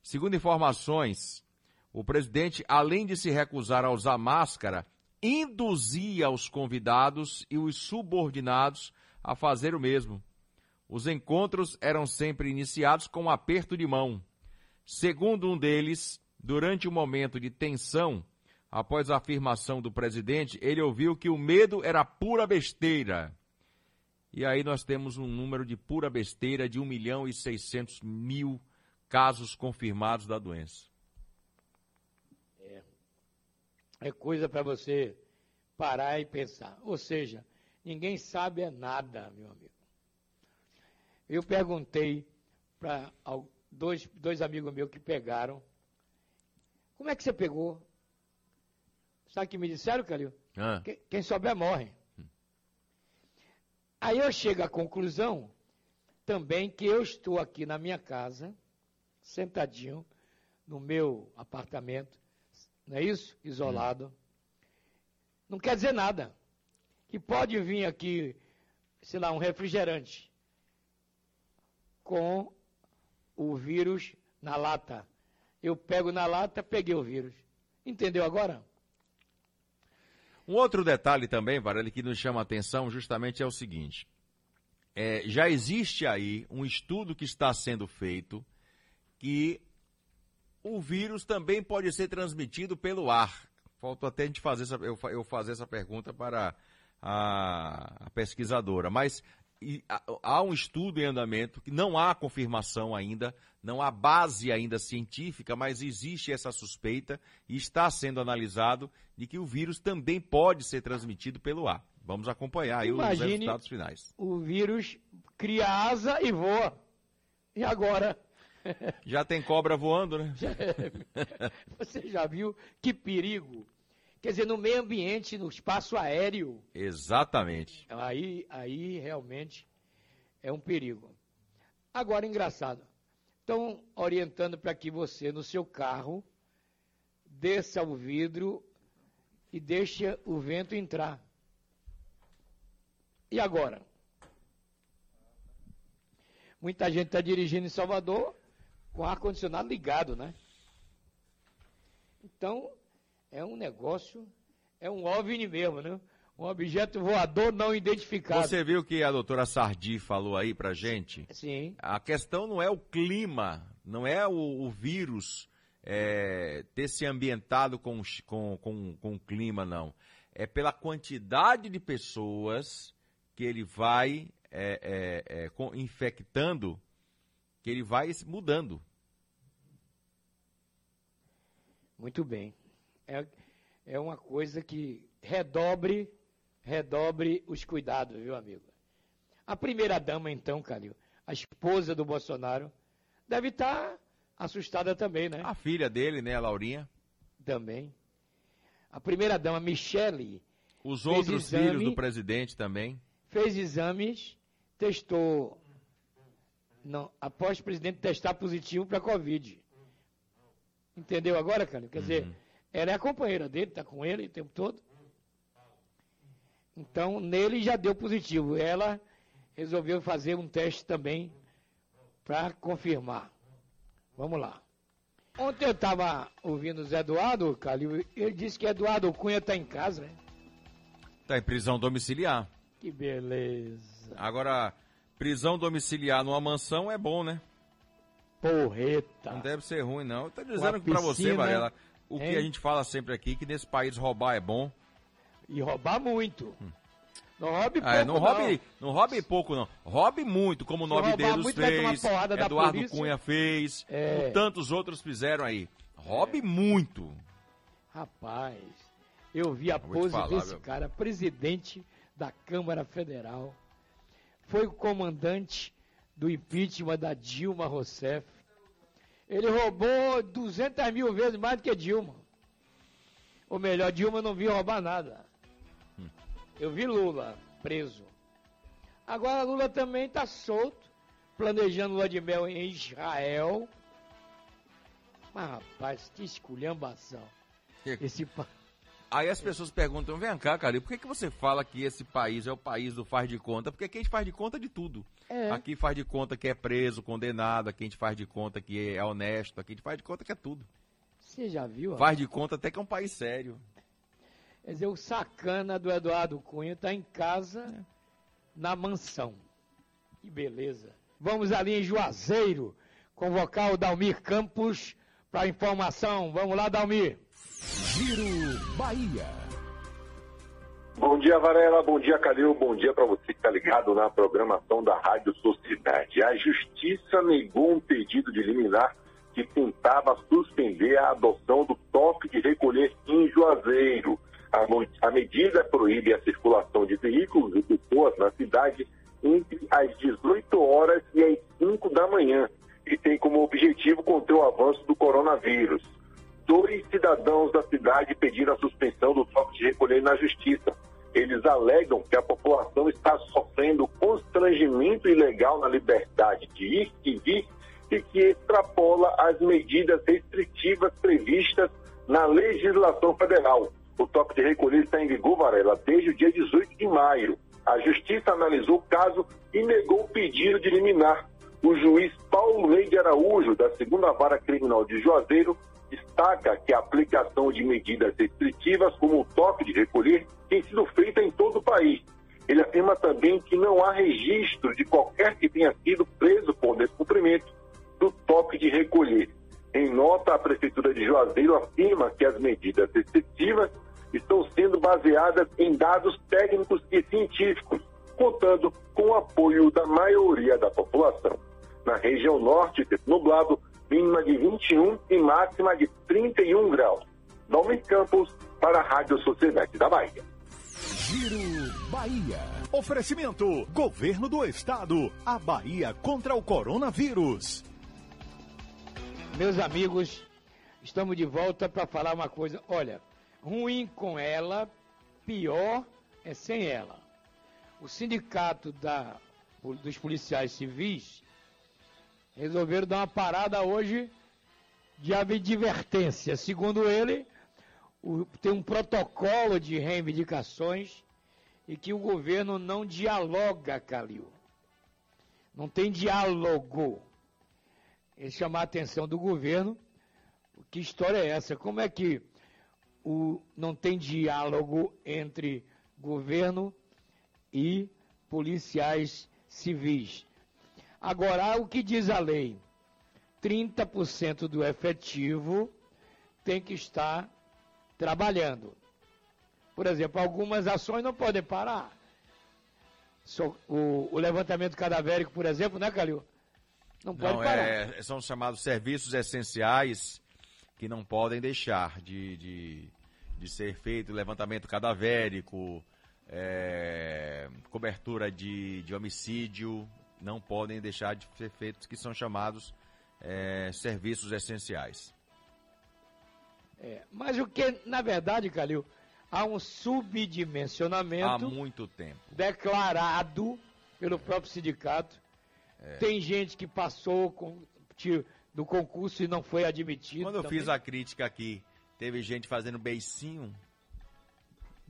Segundo informações, o presidente, além de se recusar a usar máscara, induzia os convidados e os subordinados a fazer o mesmo. Os encontros eram sempre iniciados com um aperto de mão. Segundo um deles, durante um momento de tensão, após a afirmação do presidente, ele ouviu que o medo era pura besteira. E aí nós temos um número de pura besteira de 1 milhão e 600 mil casos confirmados da doença. é coisa para você parar e pensar. Ou seja, ninguém sabe é nada, meu amigo. Eu perguntei para dois, dois amigos meus que pegaram. Como é que você pegou? Sabe o que me disseram, Calil? Ah, Que- Quem souber morre. Aí eu chego à conclusão também que eu estou aqui na minha casa, sentadinho, no meu apartamento, não é isso? Isolado. Não quer dizer nada. Que pode vir aqui, sei lá, um refrigerante com o vírus na lata. Eu pego na lata, peguei o vírus. Entendeu agora? Um outro detalhe também, Varela, que nos chama a atenção justamente é o seguinte. É, já existe aí um estudo que está sendo feito que o vírus também pode ser transmitido pelo ar. Faltou até a gente fazer essa, eu, eu fazer essa pergunta para a, a pesquisadora. Mas há, um estudo em andamento que não há confirmação ainda, não há base ainda científica, mas existe essa suspeita e está sendo analisado de que o vírus também pode ser transmitido pelo ar. Vamos acompanhar aí os Imagine- resultados finais. O vírus cria asa e voa. E agora? Já tem cobra voando, né? Você já viu que perigo? Quer dizer, no meio ambiente, no espaço aéreo, Exatamente. aí, aí realmente é um perigo. Agora, engraçado, estão orientando para que você, no seu carro, desça o vidro e deixe o vento entrar. E agora? Muita gente está dirigindo em Salvador com ar-condicionado ligado, né? Então, é um negócio, é um OVNI mesmo, né? Um objeto voador não identificado. Você viu que a doutora Sardi falou aí pra gente? Sim, A questão não é o clima, não é o, o vírus é, ter se ambientado com, com, com, com o clima, não. É pela quantidade de pessoas que ele vai é, é, é, infectando, que ele vai mudando. muito bem. É, é uma coisa que redobre, redobre os cuidados, viu, amigo? A primeira dama, então, Calil, a esposa do Bolsonaro, deve estar assustada também, né? A filha dele, né, a Laurinha, Também. A primeira dama, Michele, os outros exame. filhos do presidente também. fez exames, testou. Não, após o presidente testar positivo para Covid. Entendeu agora, Calil? Quer dizer, ela é a companheira dele, está com ele o tempo todo. Então, nele já deu positivo. Ela resolveu fazer um teste também para confirmar. Vamos lá. Ontem eu estava ouvindo o Zé Eduardo, Calil, ele disse que Eduardo Cunha está em casa, né? Está em prisão domiciliar. Que beleza. Agora, prisão domiciliar numa mansão é bom, né? Porreta. Não deve ser ruim, não. Eu tô Uma dizendo pra você, Varela, o que hein? a gente fala sempre aqui, que nesse país roubar é bom. E roubar muito. Não roube pouco, Ah, é, não, roube, não. não roube pouco, não. Roube muito, como o Nove Dedos muito, fez, Eduardo. Cunha fez, É. tantos outros fizeram aí. Roube muito. Rapaz, eu vi a vou pose falar, desse meu. cara, presidente da Câmara Federal. Foi o comandante do impeachment da Dilma Rousseff. Ele roubou 200 mil vezes mais do que Dilma. Ou melhor, Dilma não viu roubar nada. Eu vi Lula preso. Agora Lula também está solto, planejando lua de mel em Israel. Mas, rapaz, que esculhambação. Esse pa... Aí as pessoas perguntam, vem cá, cara, por que, que você fala que esse país é o país do faz de conta? Porque aqui a gente faz de conta de tudo. É. Aqui faz de conta que é preso, condenado, aqui a gente faz de conta que é honesto, aqui a gente faz de conta que é tudo. Você já viu? Faz de conta até que é um país sério. Quer dizer, o sacana do Eduardo Cunha está em casa, na mansão. Que beleza. Vamos ali em Juazeiro, convocar o Dalmir Campos para informação. Vamos lá, Dalmir. Giro Bahia. Bom dia, Varela. Bom dia, Calil. Bom dia para você que está ligado na programação da Rádio Sociedade. A Justiça negou um pedido de liminar que tentava suspender a adoção do toque de recolher em Juazeiro. A, a medida proíbe a circulação de veículos e pessoas na cidade entre as 18 horas e as 5 da manhã e tem como objetivo conter o avanço do coronavírus. Dois cidadãos da cidade pediram a suspensão do toque de recolher na justiça. Eles alegam que a população está sofrendo constrangimento ilegal na liberdade de ir e vir e que extrapola as medidas restritivas previstas na legislação federal. O toque de recolher está em vigor, Varela, desde o dia 18 de maio. A Justiça analisou o caso e negou o pedido de liminar. O juiz Paulo Leide Araújo, da segunda vara criminal de Juazeiro, destaca que a aplicação de medidas restritivas, como o toque de recolher, tem sido feita em todo o país. Ele afirma também que não há registro de qualquer que tenha sido preso por descumprimento do toque de recolher. Em nota, a Prefeitura de Juazeiro afirma que as medidas restritivas estão sendo baseadas em dados técnicos e científicos, contando com o apoio da maioria da população. Na região norte, nublado, mínima de 21 e máxima de 31 graus. Dalmir Campos, para a Rádio Sociedade da Bahia. Giro Bahia. Oferecimento: Governo do Estado. A Bahia contra o coronavírus. Meus amigos, estamos de volta para falar uma coisa. Olha, ruim com ela, pior é sem ela. O sindicato da- dos policiais civis resolveram dar uma parada hoje de advertência. Segundo ele, o- tem um protocolo de reivindicações e que o governo não dialoga, Calil. Não tem diálogo. Ele chamar a atenção do governo. Que história é essa? Como é que o, não tem diálogo entre governo e policiais civis? Agora, o que diz a lei? 30% do efetivo tem que estar trabalhando. Por exemplo, algumas ações não podem parar. O, o levantamento cadavérico, por exemplo, né, Calil? Não pode Não, parar. é, são chamados serviços essenciais que não podem deixar de, de, de ser feito levantamento cadavérico, é, cobertura de, de homicídio, não podem deixar de ser feitos, que são chamados é, serviços essenciais. É, mas o que, na verdade, Calil, há um Há subdimensionamento muito tempo. declarado pelo próprio sindicato. É. Tem gente que passou com, do concurso e não foi admitido. Quando eu também. fiz a crítica aqui, teve gente fazendo beicinho,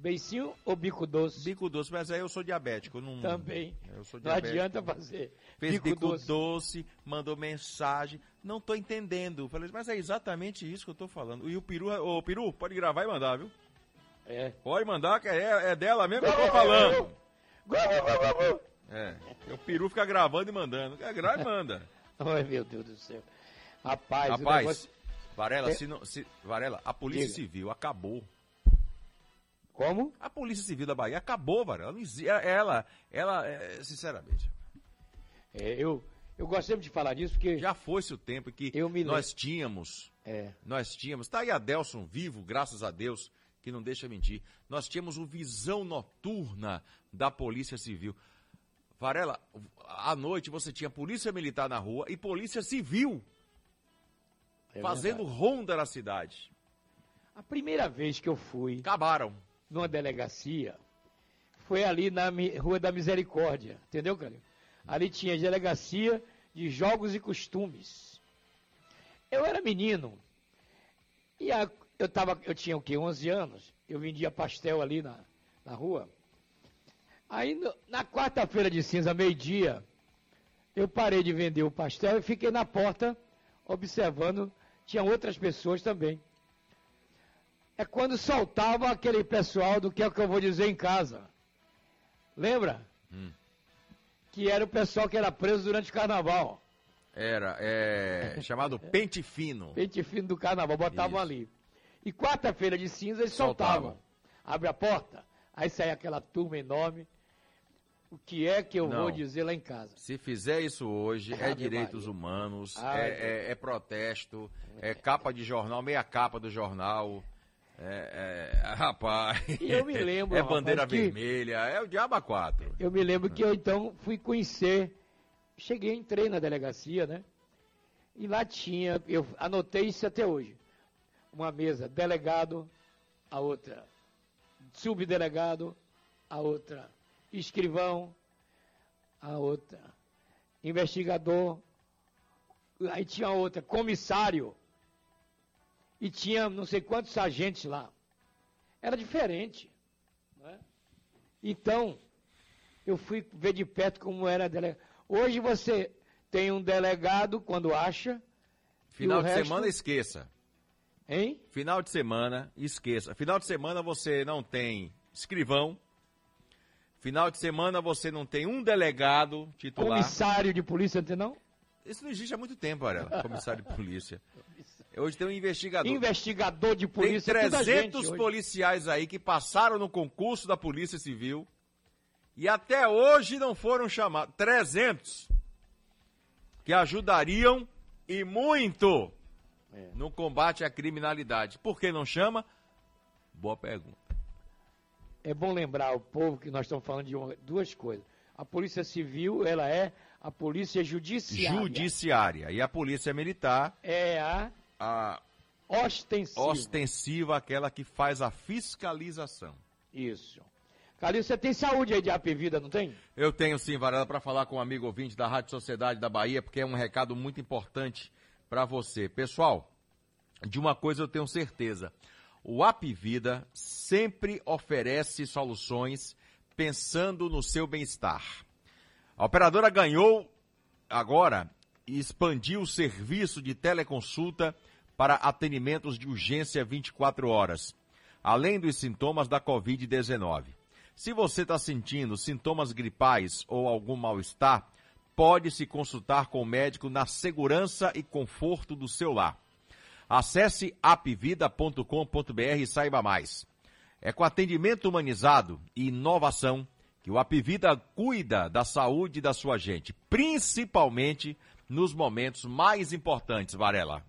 Beicinho ou bico doce? bico doce, mas aí eu sou diabético. Não, Também. Eu sou Não diabético. adianta fazer. Fez bico, bico, doce. doce. mandou mensagem. Não tô entendendo. Falei, mas é exatamente isso que eu tô falando. E o Peru, ô Peru, pode gravar e mandar, viu? É. Pode mandar, que é, é dela mesmo que eu tô falando. É. O Peru fica gravando e mandando. Quer gravar e manda. Ai, meu Deus do céu. Rapaz, o Rapaz, negócio- Varela, É. se não, se, Varela, a Polícia Diga. Civil acabou. Como? A Polícia Civil da Bahia acabou, Varela. Não exi- Ela, ela, é, sinceramente, É, eu, eu gosto sempre de falar disso porque. já foi-se o tempo em que nós tínhamos É. Nós tínhamos, tá aí Adelson vivo, graças a Deus, que não deixa mentir. Nós tínhamos o visão noturna da Polícia Civil. Varela, à noite você tinha polícia militar na rua e polícia civil é fazendo ronda na cidade. A primeira vez que eu fui Acabaram. Numa delegacia foi ali na Rua da Misericórdia, entendeu, Calil? Ali tinha delegacia de jogos e costumes. Eu era menino, E a- eu, tava, eu tinha o quê? 11 anos. Eu vendia pastel ali na, na rua. Aí no- na quarta-feira de cinza, meio-dia, eu parei de vender o pastel e fiquei na porta observando. Tinha outras pessoas também. É quando soltava aquele pessoal do que é o que eu vou dizer em casa. Lembra? Hum. Que era o pessoal que era preso durante o carnaval. Era, é, chamado pente fino. Pente fino do carnaval, botavam Isso. ali. E quarta-feira de cinza eles Soltavam. soltavam. Abre a porta, aí sai aquela turma enorme. O que é que eu Não. vou dizer lá em casa? Se fizer isso hoje, é Ave direitos Maria. humanos, Ave é, é- é protesto, é capa de jornal, meia capa do jornal. É, é- rapaz. eu me lembro, É rapaz, bandeira que- vermelha, é o Diaba 4. Eu me lembro que eu então fui conhecer. Cheguei, entrei na delegacia, né? E lá tinha, eu anotei isso até hoje. Uma mesa, delegado, a outra subdelegado, a outra escrivão, a outra investigador, aí tinha outra comissário e tinha não sei quantos agentes lá. Era diferente. não é? Então, eu fui ver de perto como era a delegado. Hoje você tem um delegado quando acha, Final de resto- semana, esqueça. hein? Final de semana, esqueça. Final de semana você não tem escrivão. Final de semana você não tem um delegado titular. Comissário de polícia, não tem não? Isso não existe há muito tempo, Arela, comissário de polícia. Hoje tem um investigador. Investigador de Tem polícia, gente 300 hoje. policiais aí que passaram no concurso da Polícia Civil e até hoje não foram chamados. 300 que ajudariam e muito É. no combate à criminalidade. Por que não chama? Boa pergunta. É bom lembrar ao povo que nós estamos falando de uma- duas coisas. A polícia civil, ela é a polícia judiciária. Judiciária. E a Polícia Militar, É a a ostensiva. ostensiva, aquela que faz a fiscalização. Isso. Calil, você tem saúde aí de AP Vida, não tem? Eu tenho sim, Varela, para falar com um amigo ouvinte da Rádio Sociedade da Bahia, porque é um recado muito importante para você. Pessoal, de uma coisa eu tenho certeza. O App Vida sempre oferece soluções pensando no seu bem-estar. A operadora ganhou agora e expandiu o serviço de teleconsulta para atendimentos de urgência 24 horas, além dos sintomas da Covid-19. Se você está sentindo sintomas gripais ou algum mal-estar, pode se consultar com o médico na segurança e conforto do seu lar. Acesse apvida.com.br e saiba mais. É com atendimento humanizado e inovação que o Apvida cuida da saúde da sua gente, principalmente nos momentos mais importantes, Varela.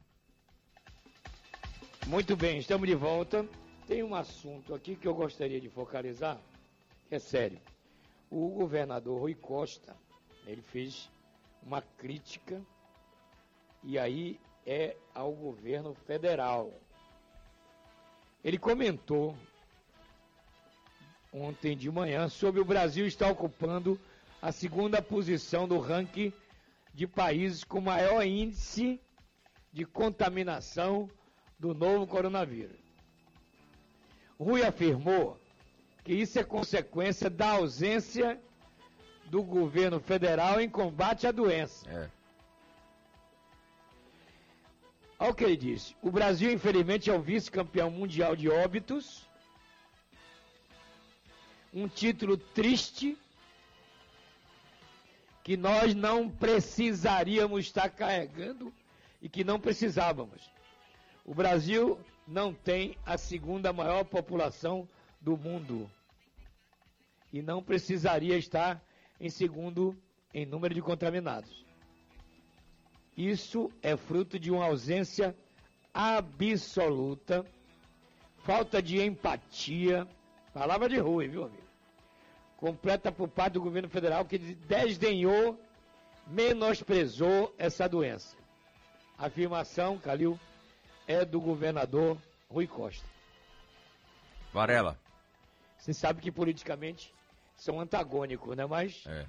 Muito bem, estamos de volta. Tem um assunto aqui que eu gostaria de focalizar, que é sério. O governador Rui Costa, ele fez uma crítica, e aí é ao governo federal. Ele comentou ontem de manhã sobre o Brasil estar ocupando a segunda posição do ranking de países com maior índice de contaminação do novo coronavírus. Rui afirmou que isso é consequência da ausência do governo federal em combate à doença. É. Olha o que ele disse. O Brasil, infelizmente, é o vice-campeão mundial de óbitos. Um título triste que nós não precisaríamos estar carregando e que não precisávamos. O Brasil não tem a segunda maior população do mundo e não precisaria estar em segundo em número de contaminados. Isso é fruto de uma ausência absoluta, falta de empatia, palavra de Rui, viu, amigo? Completa por parte do governo federal que desdenhou, menosprezou essa doença. Afirmação, Calil, é do governador Rui Costa. Varela. Você sabe que politicamente são antagônicos, né? Mas É.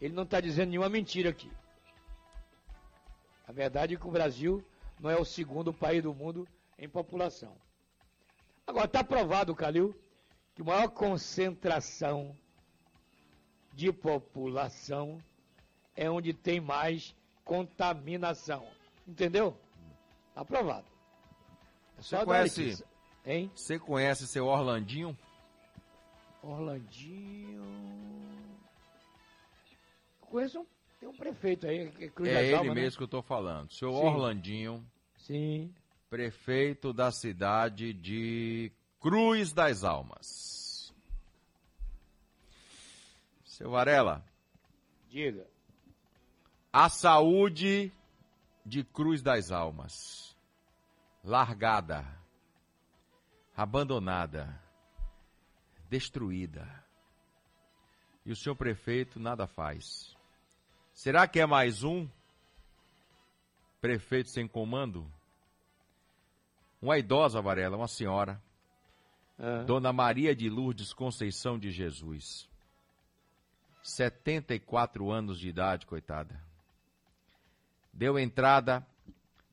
ele não está dizendo nenhuma mentira aqui. A verdade é que o Brasil não é o segundo país do mundo em população. Agora, está provado, Calil, que maior concentração de população é onde tem mais contaminação. Entendeu? Está provado. É Você conhece. Hein? você conhece seu Orlandinho? Orlandinho. Conheço um, tem um prefeito aí, que é Cruz é das ele né? mesmo que eu tô falando. Seu Sim. Orlandinho, Sim. prefeito da cidade de Cruz das Almas. Seu Varela, Diga. a saúde de Cruz das Almas, largada, abandonada, destruída. E o senhor prefeito nada faz. Será que é mais um prefeito sem comando? Uma idosa, Varela, uma senhora, Ah, Dona Maria de Lourdes Conceição de Jesus. 74 anos de idade, coitada. Deu entrada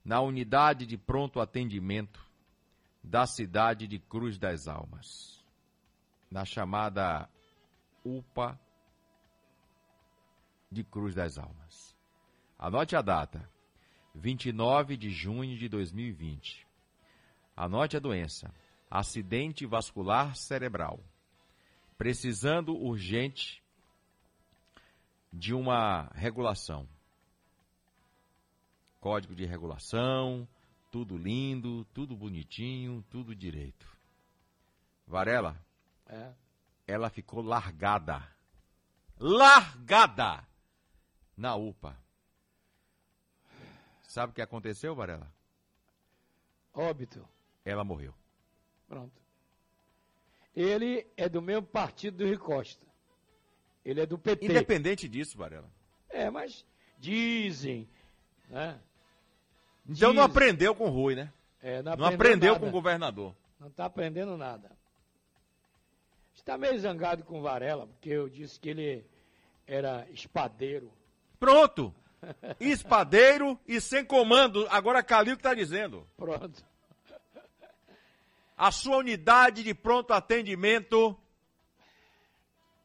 na unidade de pronto atendimento da cidade de Cruz das Almas, na chamada UPA de Cruz das Almas. Anote a data: 29 de junho de 2020. Anote a doença: acidente vascular cerebral, precisando urgente de uma regulação. Código de regulação, tudo lindo, tudo bonitinho, tudo direito. Varela, é. ela ficou largada. Largada na UPA. Sabe o que aconteceu, Varela? Óbito. Ela morreu. Pronto. Ele é do mesmo partido do Rui Costa. Ele é do PT. Independente disso, Varela. É, mas dizem, né? Então não Diz- aprendeu com o Rui, né? É, não, Não aprendeu com o governador. Não está aprendendo nada. Está meio zangado com o Varela, porque eu disse que ele era espadeiro. Pronto! Espadeiro e sem comando. Agora Calil que está dizendo. Pronto. A sua unidade de pronto atendimento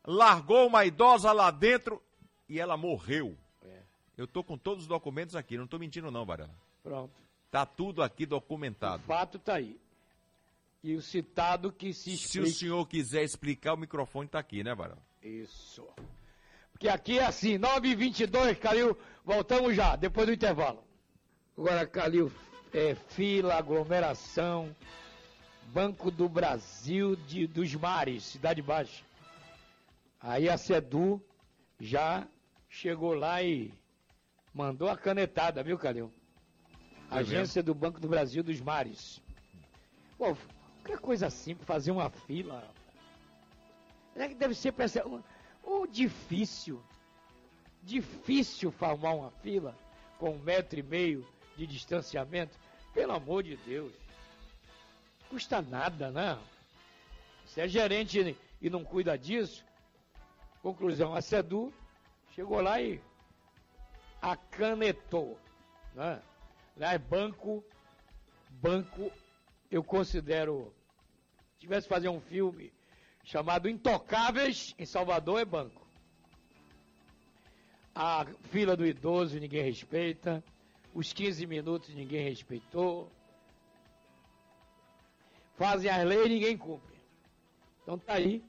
largou uma idosa lá dentro e ela morreu. É. Eu tô com todos os documentos aqui, não tô mentindo não, Varela. Pronto. Tá tudo aqui O documentado. fato está aí. E o citado que se Se o explica. senhor quiser explicar, o microfone tá aqui, né, Varela? Isso. Porque aqui é assim, 9h22, Calil, voltamos já, depois do intervalo. Agora, Calil, é, fila, aglomeração, Banco do Brasil de, dos Mares, Cidade Baixa. Aí a SEDU já chegou lá e mandou a canetada, viu, Calil? Foi Agência do Banco do Brasil dos Mares. Pô, qualquer coisa simples, fazer uma fila. É que deve ser para essa. O difícil, difícil formar uma fila com um metro e meio de distanciamento, pelo amor de Deus. Custa nada, né? Se é gerente e não cuida disso, conclusão, a SEDU chegou lá e acanetou. Né? Lá é banco, banco, eu considero, se tivesse que fazer um filme chamado Intocáveis, em Salvador é banco. A fila do idoso ninguém respeita, os 15 minutos ninguém respeitou. Fazem as leis e ninguém cumpre. Então tá aí,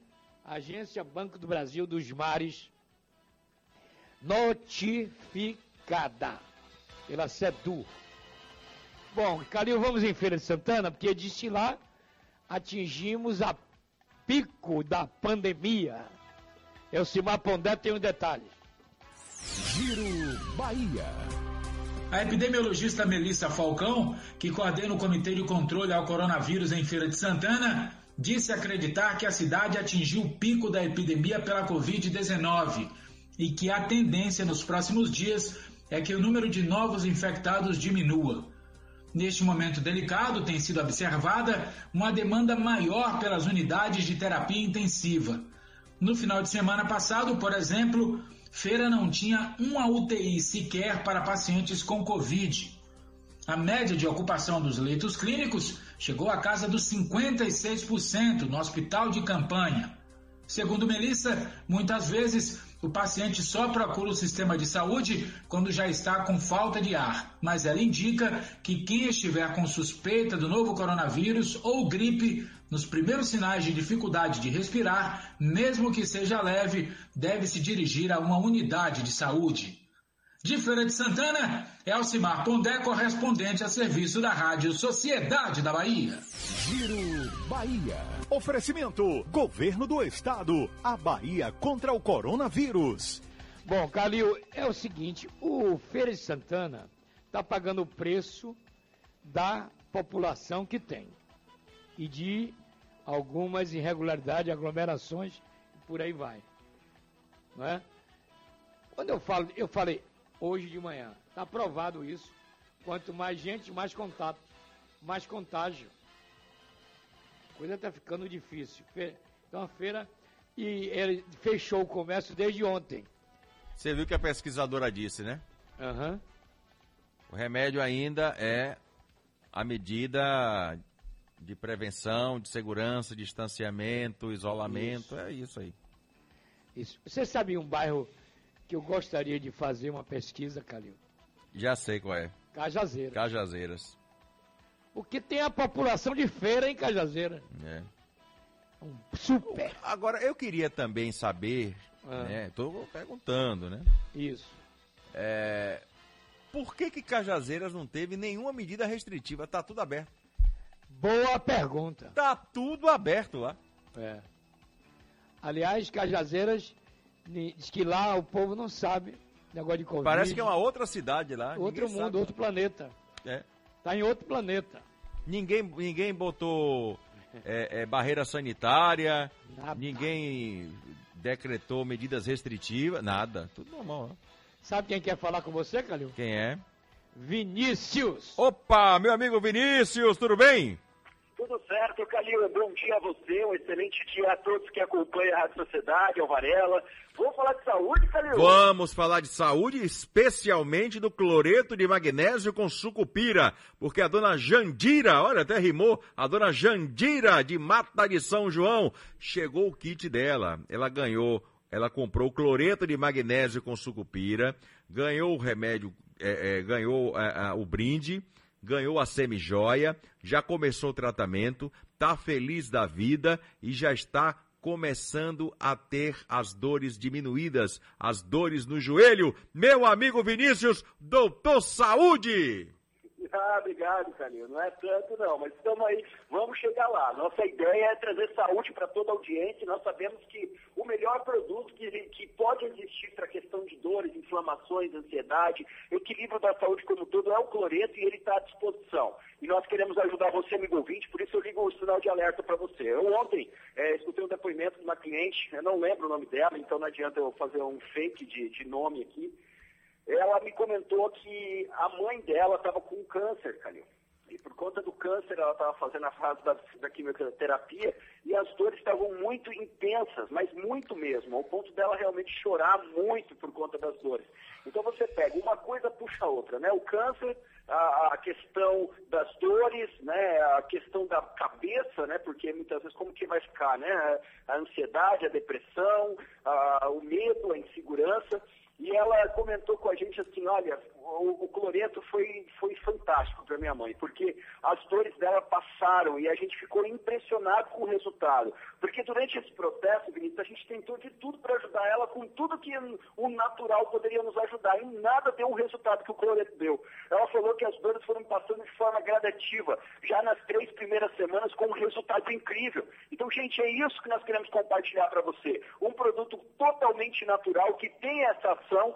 Agência Banco do Brasil dos Mares, notificada pela SEDU. Bom, Calil, vamos em Feira de Santana, porque disse lá atingimos a pico da pandemia. Elcimar Pondé tem um detalhe. Giro Bahia. A epidemiologista Melissa Falcão, que coordena o Comitê de Controle ao Coronavírus em Feira de Santana, disse acreditar que a cidade atingiu o pico da epidemia pela Covid-19 e que a tendência nos próximos dias é que o número de novos infectados diminua. Neste momento delicado, tem sido observada uma demanda maior pelas unidades de terapia intensiva. No final de semana passado, por exemplo, Feira não tinha uma UTI sequer para pacientes com Covid. A média de ocupação dos leitos clínicos chegou à casa dos 56% no hospital de campanha. Segundo Melissa, muitas vezes o paciente só procura o sistema de saúde quando já está com falta de ar, mas ela indica que quem estiver com suspeita do novo coronavírus ou gripe, nos primeiros sinais de dificuldade de respirar, mesmo que seja leve, deve se dirigir a uma unidade de saúde. De Feira de Santana, Elcimar Pondé, correspondente a serviço da Rádio Sociedade da Bahia. Giro Bahia. Oferecimento: Governo do Estado. A Bahia contra o coronavírus. Bom, Calil, é o seguinte: o Feira de Santana está pagando o preço da população que tem e de algumas irregularidades, aglomerações, por aí vai. Não é? Quando eu falo, eu falei hoje de manhã, está provado isso. Quanto mais gente, mais contato, mais contágio. Coisa está ficando difícil. Então a feira e ele fechou o comércio desde ontem. Você viu que a pesquisadora disse, né? Aham. O remédio ainda é a medida de prevenção, de segurança, distanciamento, isolamento, é isso aí. Isso. Você sabe um bairro que eu gostaria de fazer uma pesquisa, Calil? Já sei qual é. Cajazeira. Cajazeiras. Porque tem a população de feira em Cajazeira. É. Um super. Agora, eu queria também saber, Ah. né? Tô perguntando, né? Isso. É, por que que Cajazeiras não teve nenhuma medida restritiva? Tá tudo aberto. Boa pergunta. Tá tudo aberto lá. É. Aliás, Cajazeiras diz que lá o povo não sabe negócio de Covid. Parece que é uma outra cidade lá. outro mundo, sabe. outro planeta. É. Tá em outro planeta. Ninguém, ninguém botou é, é, barreira sanitária, Nada. ninguém decretou medidas restritivas, nada. Tudo normal. Né? Sabe quem quer falar com você, Calil? Quem é? Vinícius. Opa, meu amigo Vinícius, tudo bem? Tudo certo, Calil. Bom dia a você, um excelente dia a todos que acompanham a Rádio Sociedade, Alvarela. Vamos falar de saúde, Calil? Vamos falar de saúde, especialmente do cloreto de magnésio com sucupira, porque a dona Jandira, olha, até rimou, a dona Jandira de Mata de São João, chegou o kit dela. Ela ganhou, ela comprou cloreto de magnésio com sucupira, ganhou o remédio, é, é, ganhou é, é, o brinde, ganhou a semijoia, já começou o tratamento, tá feliz da vida e já está começando a ter as dores diminuídas, as dores no joelho. Meu amigo Vinícius, doutor Saúde! Ah, obrigado, Calil. Não é tanto, não, mas estamos aí, vamos chegar lá. Nossa ideia é trazer saúde para toda a audiência. Nós sabemos que o melhor produto que, que pode existir para a questão de dores, inflamações, ansiedade, equilíbrio da saúde como um todo é o cloreto e ele está à disposição. E nós queremos ajudar você, amigo ouvinte, por isso eu ligo o sinal de alerta para você. Eu ontem eh, escutei um depoimento de uma cliente, eu não lembro o nome dela, então não adianta eu fazer um fake de, de nome aqui. Ela me comentou que a mãe dela estava com câncer, Calil. E por conta do câncer, ela estava fazendo a fase da, da quimioterapia e as dores estavam muito intensas, mas muito mesmo, ao ponto dela realmente chorar muito por conta das dores. Então você pega, uma coisa puxa a outra, né? O câncer, a, a questão das dores, né? A questão da cabeça, né? Porque muitas vezes como que vai ficar, né? A ansiedade, a depressão, a, o medo, a insegurança. E ela comentou com a gente assim, olha, o, o cloreto foi, foi fantástico para minha mãe, porque as dores dela passaram e a gente ficou impressionado com o resultado. Porque durante esse processo, Vinícius, a gente tentou de tudo para ajudar ela com tudo que o natural poderia nos ajudar. E nada deu o resultado que o cloreto deu. Ela falou que as dores foram passando de forma gradativa, já nas três primeiras semanas, com um resultado incrível. Então, gente, é isso que nós queremos compartilhar para você. Um produto totalmente natural que tem essa ação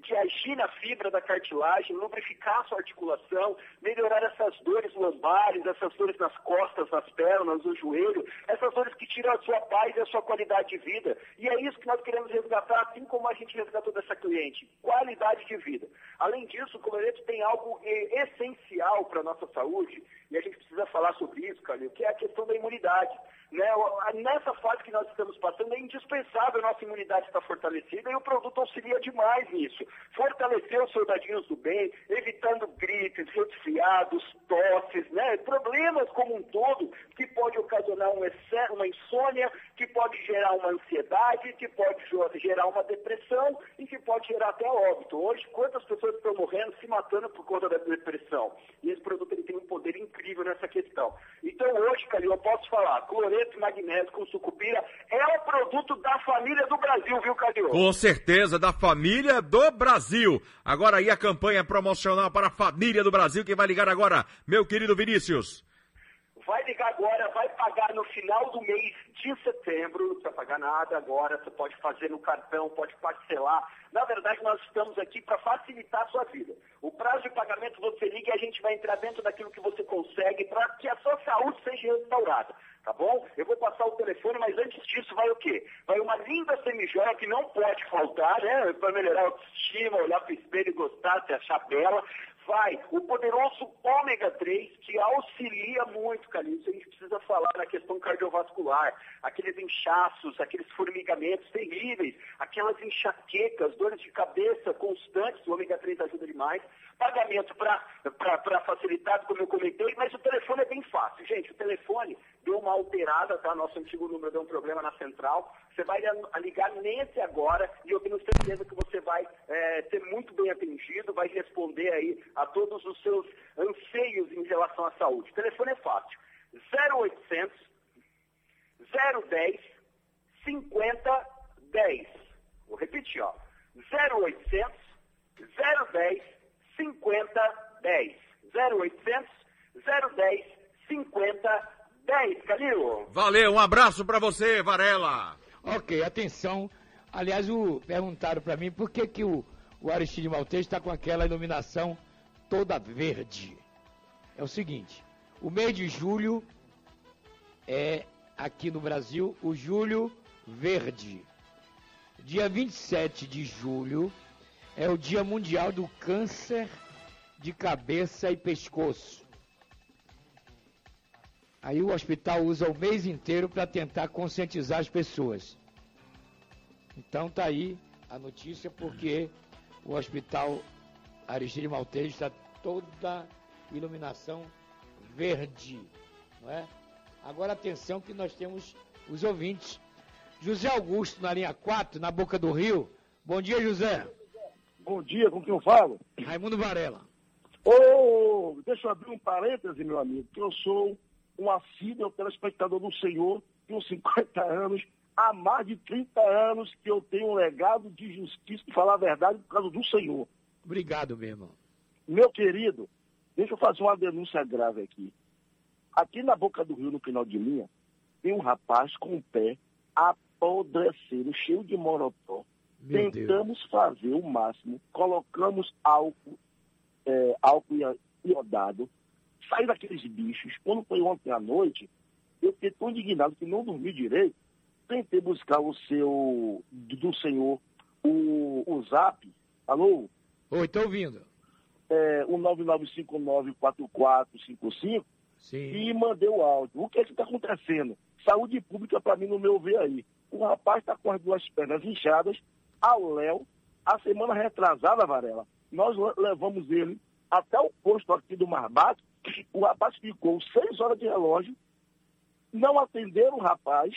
de agir na fibra da cartilagem, lubrificar a sua articulação, melhorar essas dores lombares, essas dores nas costas, nas pernas, no joelho, essas dores que tiram a sua paz e a sua qualidade de vida. E é isso que nós queremos resgatar, assim como a gente resgatou dessa cliente, qualidade de vida. Além disso, o cloreto tem algo eh, essencial para a nossa saúde, e a gente precisa falar sobre isso, Calil, que é a questão da imunidade. Né? Nessa fase que nós estamos passando, é indispensável nossa imunidade estar fortalecida e o produto auxilia demais nisso. Fortalecer os soldadinhos do bem, evitando gripes, resfriados, tosses, né? problemas como um todo, que pode ocasionar um excesso, uma insônia, que pode gerar uma ansiedade, que pode gerar uma depressão e que pode gerar até óbito. Hoje, quantas pessoas estão morrendo, se matando por conta da depressão? E esse produto ele tem um poder incrível nessa questão. Então, hoje, Calil, eu posso falar, cloreto e magnésio com sucupira é o produto da família do Brasil, viu, Calil? Com certeza, da família do Brasil. Agora aí a campanha promocional para a família do Brasil. Quem vai ligar agora? Meu querido Vinícius. Vai ligar agora, vai pagar no final do mês de setembro, não precisa pagar nada agora, você pode fazer no cartão, pode parcelar. Na verdade, nós estamos aqui para facilitar a sua vida. O prazo de pagamento você liga e a gente vai entrar dentro daquilo que você consegue para que a sua saúde seja restaurada. Tá bom? Eu vou passar o telefone, mas antes disso vai o quê? Vai uma linda semijoia que não pode faltar, né? Para melhorar a autoestima, olhar para o espelho e gostar, se achar bela vai o poderoso ômega 3, que auxilia muito, Calil. a gente precisa falar na questão cardiovascular, aqueles inchaços, aqueles formigamentos terríveis, aquelas enxaquecas, dores de cabeça constantes, o ômega 3 ajuda demais. Pagamento para facilitar, como eu comentei, mas o telefone é bem fácil. Gente, o telefone deu uma alterada, tá? Nosso antigo número deu um problema na central. Você vai ligar nesse agora e eu tenho certeza que você vai é, ser muito bem atendido, vai responder aí a todos os seus anseios em relação à saúde. O telefone é fácil. 0800 010 5010. Vou repetir, ó. 0800 010 5010. 0800 010 5010. Calil. Valeu, um abraço para você, Varela. Ok, atenção. Aliás, o, perguntaram para mim por que, que o, o Aristide Maltês está com aquela iluminação toda verde. É o seguinte, o mês de julho é aqui no Brasil o julho verde. Dia 27 de julho é o Dia Mundial do Câncer de Cabeça e Pescoço. Aí o hospital usa o mês inteiro para tentar conscientizar as pessoas. Então tá aí a notícia porque o hospital Aristide Maltejo está toda iluminação verde, não é? Agora atenção que nós temos os ouvintes. José Augusto na linha 4, na Boca do Rio. Bom dia, José. Bom dia, com quem eu falo? Raimundo Varela. Ô, oh, deixa eu abrir um parêntese, meu amigo, que eu sou um assíduo telespectador do Senhor, tenho 50 anos, há mais de 30 anos que eu tenho um legado de justiça, de falar a verdade, por causa do Senhor. Obrigado, meu irmão. Meu querido, deixa eu fazer uma denúncia grave aqui. Aqui na boca do rio, no final de linha, tem um rapaz com o pé apodrecendo, cheio de morotó. Meu Tentamos Deus. fazer o máximo, colocamos álcool, é, álcool iodado, sair daqueles bichos. Quando foi ontem à noite, eu fiquei tão indignado que não dormi direito. Tentei buscar o seu, do senhor, o, o zap. Alô? Oi, tô ouvindo. É, o 99594455 Sim. e mandei o áudio. O que é que está acontecendo? Saúde pública, para mim, no meu ver aí. O rapaz está com as duas pernas inchadas, ao Léo, a semana retrasada, Varela, nós le- levamos ele até o posto aqui do Marbato, o rapaz ficou seis horas de relógio, não atenderam o rapaz,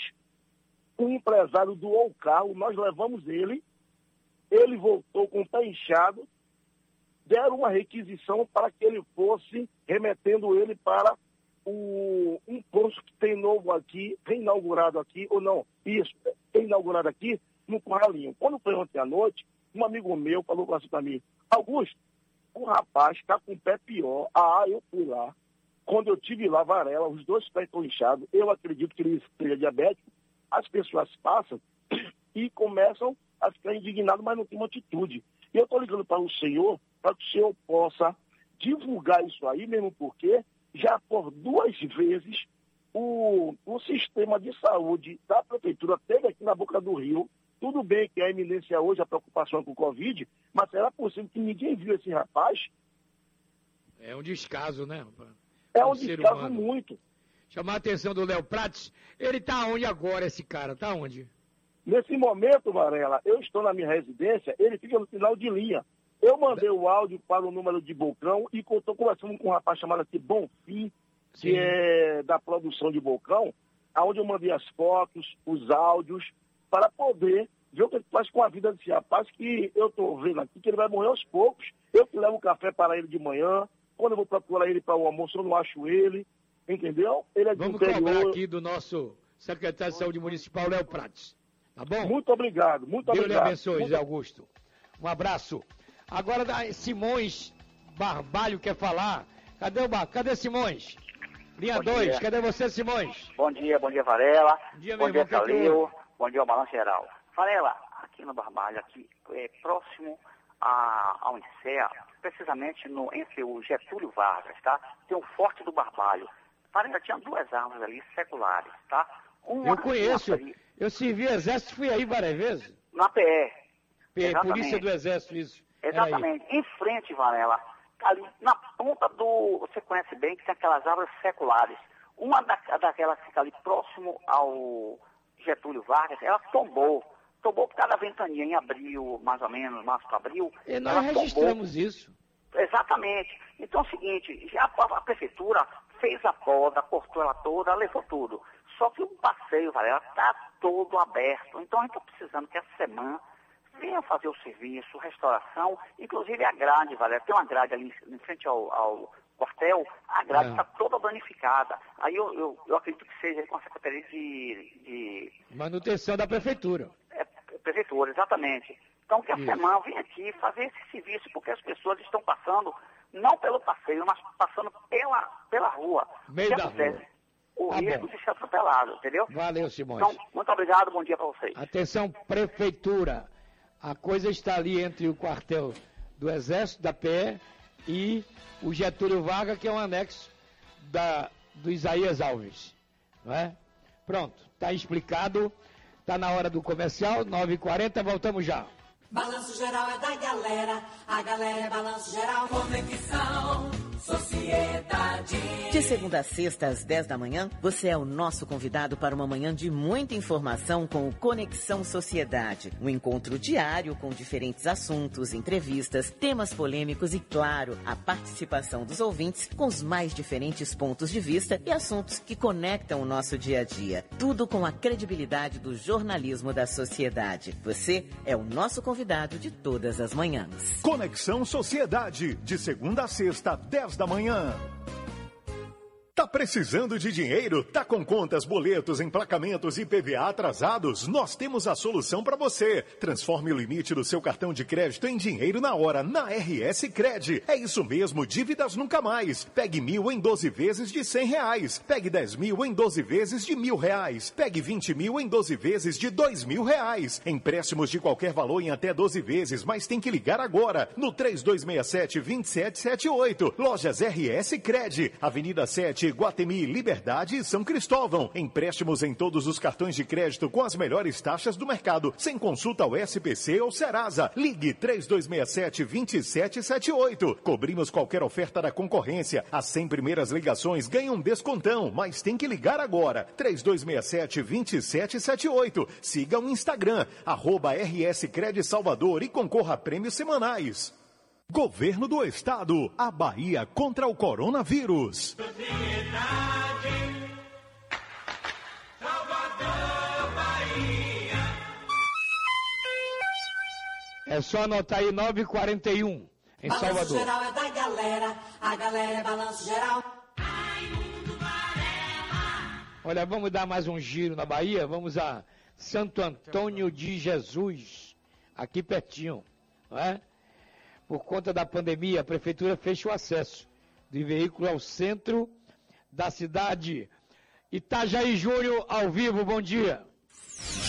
o empresário doou o carro, nós levamos ele, ele voltou com o pé inchado, deram uma requisição para que ele fosse remetendo ele para o, um posto que tem novo aqui, reinaugurado aqui, ou não, isso, reinaugurado aqui no Corralinho. Quando foi ontem à noite, um amigo meu falou assim para mim, Augusto, o rapaz está com o pé pior. Ah, eu fui lá. Quando eu tive lá, Varela, os dois pés estão inchados, eu acredito que ele seja diabético, as pessoas passam e começam a ficar indignadas, mas não tem uma atitude. E eu estou ligando para o senhor, para que o senhor possa divulgar isso aí, mesmo porque já por duas vezes o, o sistema de saúde da prefeitura teve aqui na Boca do Rio. Tudo bem que a eminência hoje, a preocupação é com o Covid, mas será possível que ninguém viu esse rapaz? É um descaso, né? É um ser descaso humano. muito. chamar a atenção do Léo Prates. Ele tá onde agora, esse cara? Tá onde? Nesse momento, Varela, eu estou na minha residência, ele fica no final de linha. Eu mandei o áudio para o número de Bocão e estou conversando com um rapaz chamado aqui Bonfim, que Sim. é da produção de Bocão, aonde eu mandei as fotos, os áudios, para poder ver o que ele faz com a vida desse rapaz, que eu estou vendo aqui que ele vai morrer aos poucos. Eu que levo um café para ele de manhã, quando eu vou procurar ele para o almoço, eu não acho ele, entendeu? Ele é do Vamos interior. cobrar aqui do nosso secretário de Saúde Municipal, Léo Prates. Tá bom? Muito obrigado, muito Deus lhe obrigado. abençoe, Muito Zé Augusto. Um abraço. Agora da Simões Barbalho quer falar. Cadê o Bar... Cadê Simões? Linha Bom 2, dia. cadê você, Simões? Bom dia, bom dia, Varela. Bom dia, bom meu dia, irmão, Calil. Bom dia, Balanço Geral. Varela, aqui no Barbalho, aqui é, próximo a, ao INSEA, precisamente no, entre o Getúlio Vargas, tá? Tem o Forte do Barbalho. Varela, tinha duas árvores ali seculares, tá? Uma, Eu conheço. ali, Eu servi exército, fui aí várias vezes. na PE. P- Exatamente. Polícia do Exército, isso. Exatamente. Em frente, Varela, ali na ponta do. Você conhece bem que tem aquelas árvores seculares. Uma da, daquelas que fica ali próximo ao Getúlio Vargas, ela tombou. Tombou por causa da ventania em abril, mais ou menos, março para abril. E nós ela tombou. registramos isso. Exatamente. Então é o seguinte, a, a prefeitura fez a poda, cortou ela toda, levou tudo. Só que o passeio, Varela, está todo aberto. Então a gente está precisando que essa semana venha fazer o serviço, restauração, inclusive a grade, Valéria. Tem uma grade ali em frente ao, ao quartel, a grade É. está toda danificada. Aí eu, eu, eu acredito que seja com a Secretaria de, de Manutenção da prefeitura. é, prefeitura, exatamente. Então que a Isso. semana vem aqui fazer esse serviço, porque as pessoas estão passando, não pelo passeio, mas passando pela, pela rua. Meio da acontece? rua. O Tá risco de ser atropelado, entendeu? Valeu, Simões. Então, muito obrigado, bom dia para vocês. Atenção, prefeitura. A coisa está ali entre o quartel do Exército, da PE, e o Getúlio Vargas, que é um anexo da, do Isaías Alves. Não é? Pronto, está explicado. Está na hora do comercial, 9h40, voltamos já. Balanço geral é da galera, a galera é balanço geral. Conexão, sociedade. De segunda a sexta, às 10 da manhã, você é o nosso convidado para uma manhã de muita informação com o Conexão Sociedade. Um encontro diário com diferentes assuntos, entrevistas, temas polêmicos e, claro, a participação dos ouvintes com os mais diferentes pontos de vista e assuntos que conectam o nosso dia a dia. Tudo com a credibilidade do jornalismo da sociedade. Você é o nosso convidado de todas as manhãs. Conexão Sociedade, de segunda a sexta, 10 da manhã. Tá precisando de dinheiro? Tá com contas, boletos, emplacamentos e PVA atrasados? Nós temos a solução para você. Transforme o limite do seu cartão de crédito em dinheiro na hora, na RS Cred. É isso mesmo, dívidas nunca mais. Pegue mil em 12 vezes de cem reais. Pegue 10 mil em 12 vezes de mil reais. Pegue 20 mil em 12 vezes de dois mil reais. Empréstimos de qualquer valor em até 12 vezes, mas tem que ligar agora no 3267-2778. Lojas RS Cred, Avenida 7, Guatemi, Liberdade e São Cristóvão. Empréstimos em todos os cartões de crédito com as melhores taxas do mercado, sem consulta ao SPC ou Serasa. Ligue 3267-2778. Cobrimos qualquer oferta da concorrência. As 100 primeiras ligações ganham descontão, mas tem que ligar agora. 3267-2778. Siga o Instagram, arroba RS Salvador e concorra a prêmios semanais. Governo do Estado, a Bahia contra o coronavírus. É só anotar aí 9h41 em Balanço Salvador. geral é da galera, a galera é balanço geral. Olha, vamos dar mais um giro na Bahia. Vamos a Santo Antônio de Jesus, aqui pertinho, não é? Por conta da pandemia, a prefeitura fecha o acesso de veículo ao centro da cidade. Itajaí Júnior, ao vivo, bom dia.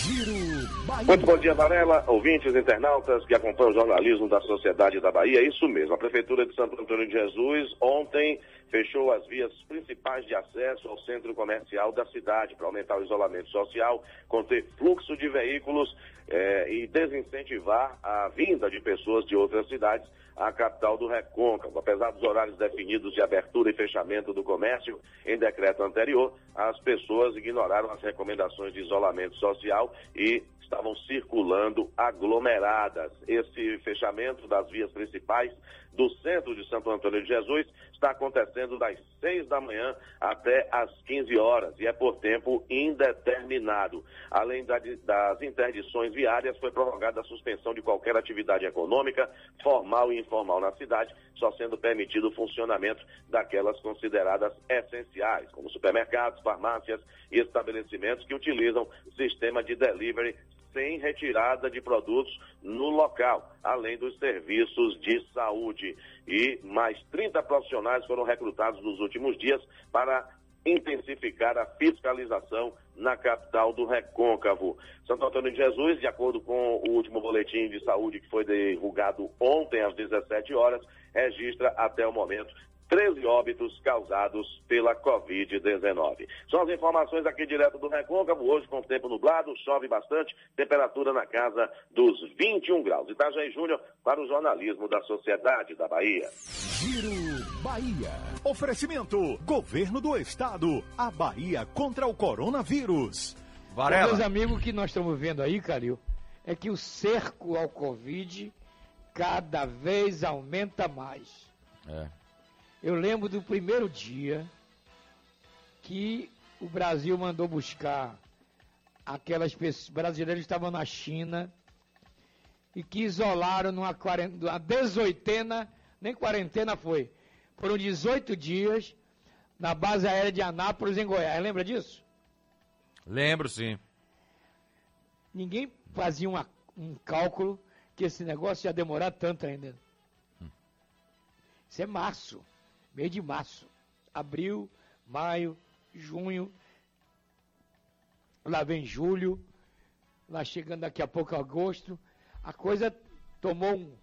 Giro Bahia. Muito bom dia, Varela, ouvintes, internautas que acompanham o jornalismo da Sociedade da Bahia. É Isso mesmo, a Prefeitura de Santo Antônio de Jesus ontem fechou as vias principais de acesso ao centro comercial da cidade para aumentar o isolamento social, conter fluxo de veículos eh, e desincentivar a vinda de pessoas de outras cidades a capital do Recôncavo. Apesar dos horários definidos de abertura e fechamento do comércio em decreto anterior, as pessoas ignoraram as recomendações de isolamento social e estavam circulando aglomeradas. Esse fechamento das vias principais do centro de Santo Antônio de Jesus está acontecendo das 6 da manhã até às 15 horas e é por tempo indeterminado. Além da- das interdições viárias, foi prorrogada a suspensão de qualquer atividade econômica, formal e informal na cidade, só sendo permitido o funcionamento daquelas consideradas essenciais, como supermercados, farmácias e estabelecimentos que utilizam sistema de delivery sem retirada de produtos no local, além dos serviços de saúde. E mais 30 profissionais foram recrutados nos últimos dias para intensificar a fiscalização na capital do Recôncavo. Santo Antônio de Jesus, de acordo com o último boletim de saúde que foi divulgado ontem às 17 horas, registra até o momento 13 óbitos causados pela Covid-19. São as informações aqui direto do Recôncavo, hoje com tempo nublado, chove bastante, temperatura na casa dos 21 graus. Itajaí Júnior para o jornalismo da Sociedade da Bahia. Giro Bahia. Oferecimento: Governo do Estado. A Bahia contra o coronavírus. Varela. Meus amigos, o que nós estamos vendo aí, Calil, é que o cerco ao Covid cada vez aumenta mais. É. Eu lembro do primeiro dia que o Brasil mandou buscar aquelas pessoas brasileiras que estavam na China e que isolaram numa quarentena, uma dezoitena, nem quarentena foi. Foram 18 dias na base aérea de Anápolis, em Goiás. Lembra disso? Lembro, sim. Ninguém fazia uma- um cálculo que esse negócio ia demorar tanto ainda. Isso é março, mês de março. Abril, maio, junho. Lá vem julho. Lá chegando daqui a pouco agosto. A coisa tomou um,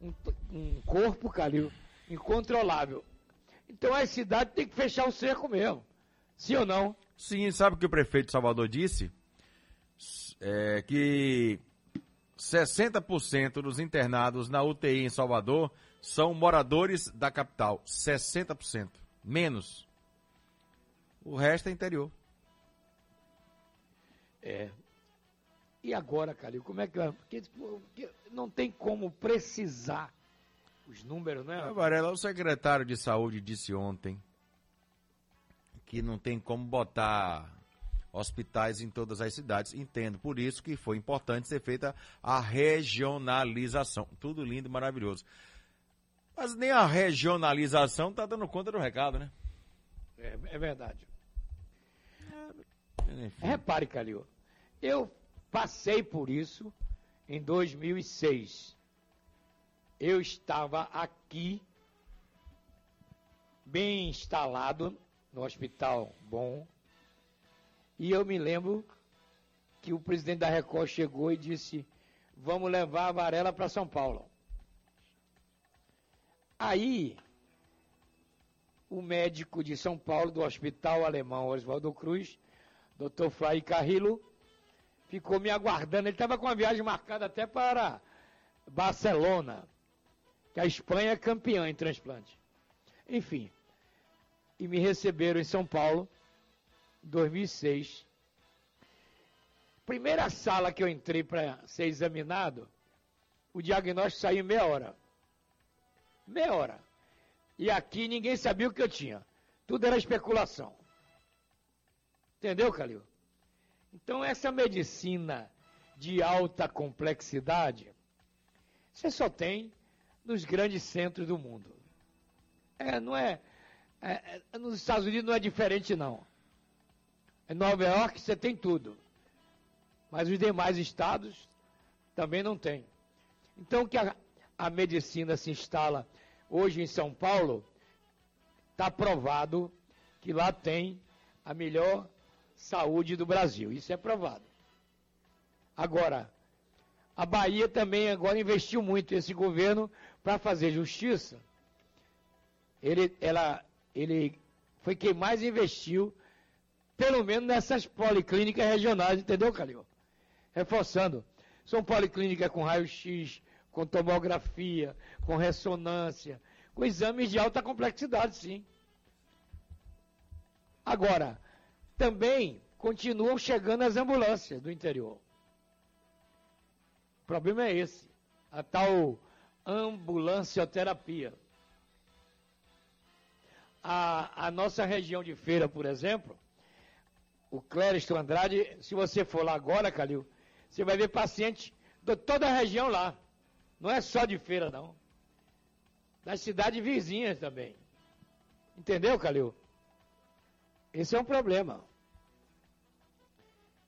um, um corpo, Calil, incontrolável. Então a cidade tem que fechar o cerco mesmo. Sim ou não? Sim, sabe o que o prefeito Salvador disse? É que 60% dos internados na UTI em Salvador são moradores da capital. 60%. Menos. O resto é interior. É. E agora, Calil, como é que vai? Porque, porque não tem como precisar os números, né? Ah, Varela, o secretário de saúde disse ontem que não tem como botar hospitais em todas as cidades. Entendo, por isso que foi importante ser feita a regionalização. Tudo lindo e maravilhoso. Mas nem a regionalização está dando conta do recado, né? É, é verdade. Enfim. Repare, Calil, eu passei por isso em 2006. Eu estava aqui, bem instalado, no hospital bom, e eu me lembro que o presidente da Record chegou e disse: Vamos levar a Varela para São Paulo. Aí, o médico de São Paulo, do Hospital Alemão Oswaldo Cruz, Dr. Flávio Carrillo, ficou me aguardando. Ele estava com uma viagem marcada até para Barcelona, que a Espanha é campeã em transplante. Enfim, e me receberam em São Paulo, em 2006. Primeira sala que eu entrei para ser examinado, o diagnóstico saiu em meia hora. Meia hora. E aqui ninguém sabia o que eu tinha. Tudo era especulação. Entendeu, Calil? Então, essa medicina de alta complexidade, você só tem nos grandes centros do mundo. É, não é, é- é- Nos Estados Unidos não é diferente, não. Em Nova York você tem tudo. Mas os demais estados também não tem. Então, que a, a medicina se instala hoje em São Paulo, está provado que lá tem a melhor saúde do Brasil. Isso é provado. Agora, a Bahia também agora investiu muito esse governo para fazer justiça. Ele, ela, ele foi quem mais investiu, pelo menos nessas policlínicas regionais, entendeu, Calil? Reforçando. São policlínicas com raio-x, com tomografia, com ressonância, com exames de alta complexidade, sim. Agora, também continuam chegando as ambulâncias do interior. O problema é esse, a tal ambulancioterapia. A, a nossa região de feira, por exemplo, o Clériston Andrade, se você for lá agora, Calil, você vai ver paciente de toda a região lá. Não é só de feira, não. Das cidades vizinhas também. Entendeu, Calil? Esse é um problema.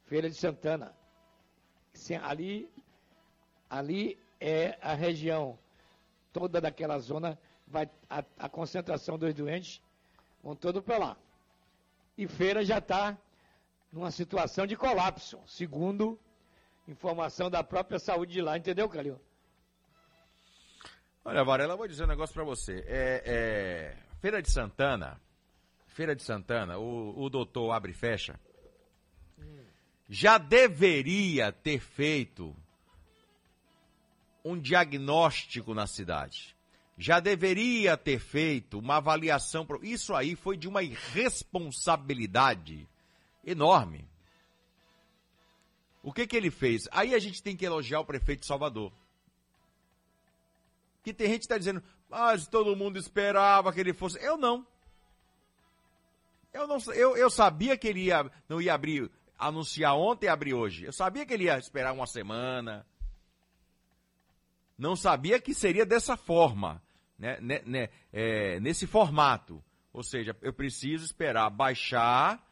Feira de Santana. Ali, ali é a região toda daquela zona, vai, a, a concentração dos doentes vão todo para lá. E Feira já está numa situação de colapso, segundo informação da própria saúde de lá, entendeu, Calil? Olha, Varela, eu vou dizer um negócio para você. É, é, Feira de Santana, Feira de Santana, o, o doutor abre e fecha, já deveria ter feito um diagnóstico na cidade. Já deveria ter feito uma avaliação. Isso aí foi de uma irresponsabilidade enorme. O que, que ele fez? Aí a gente tem que elogiar o prefeito de Salvador. Que tem gente que está dizendo, mas todo mundo esperava que ele fosse. Eu não. Eu não eu, eu sabia que ele ia, não ia abrir, anunciar ontem e abrir hoje. Eu sabia que ele ia esperar uma semana. Não sabia que seria dessa forma, né, né, né é, nesse formato. Ou seja, eu preciso esperar baixar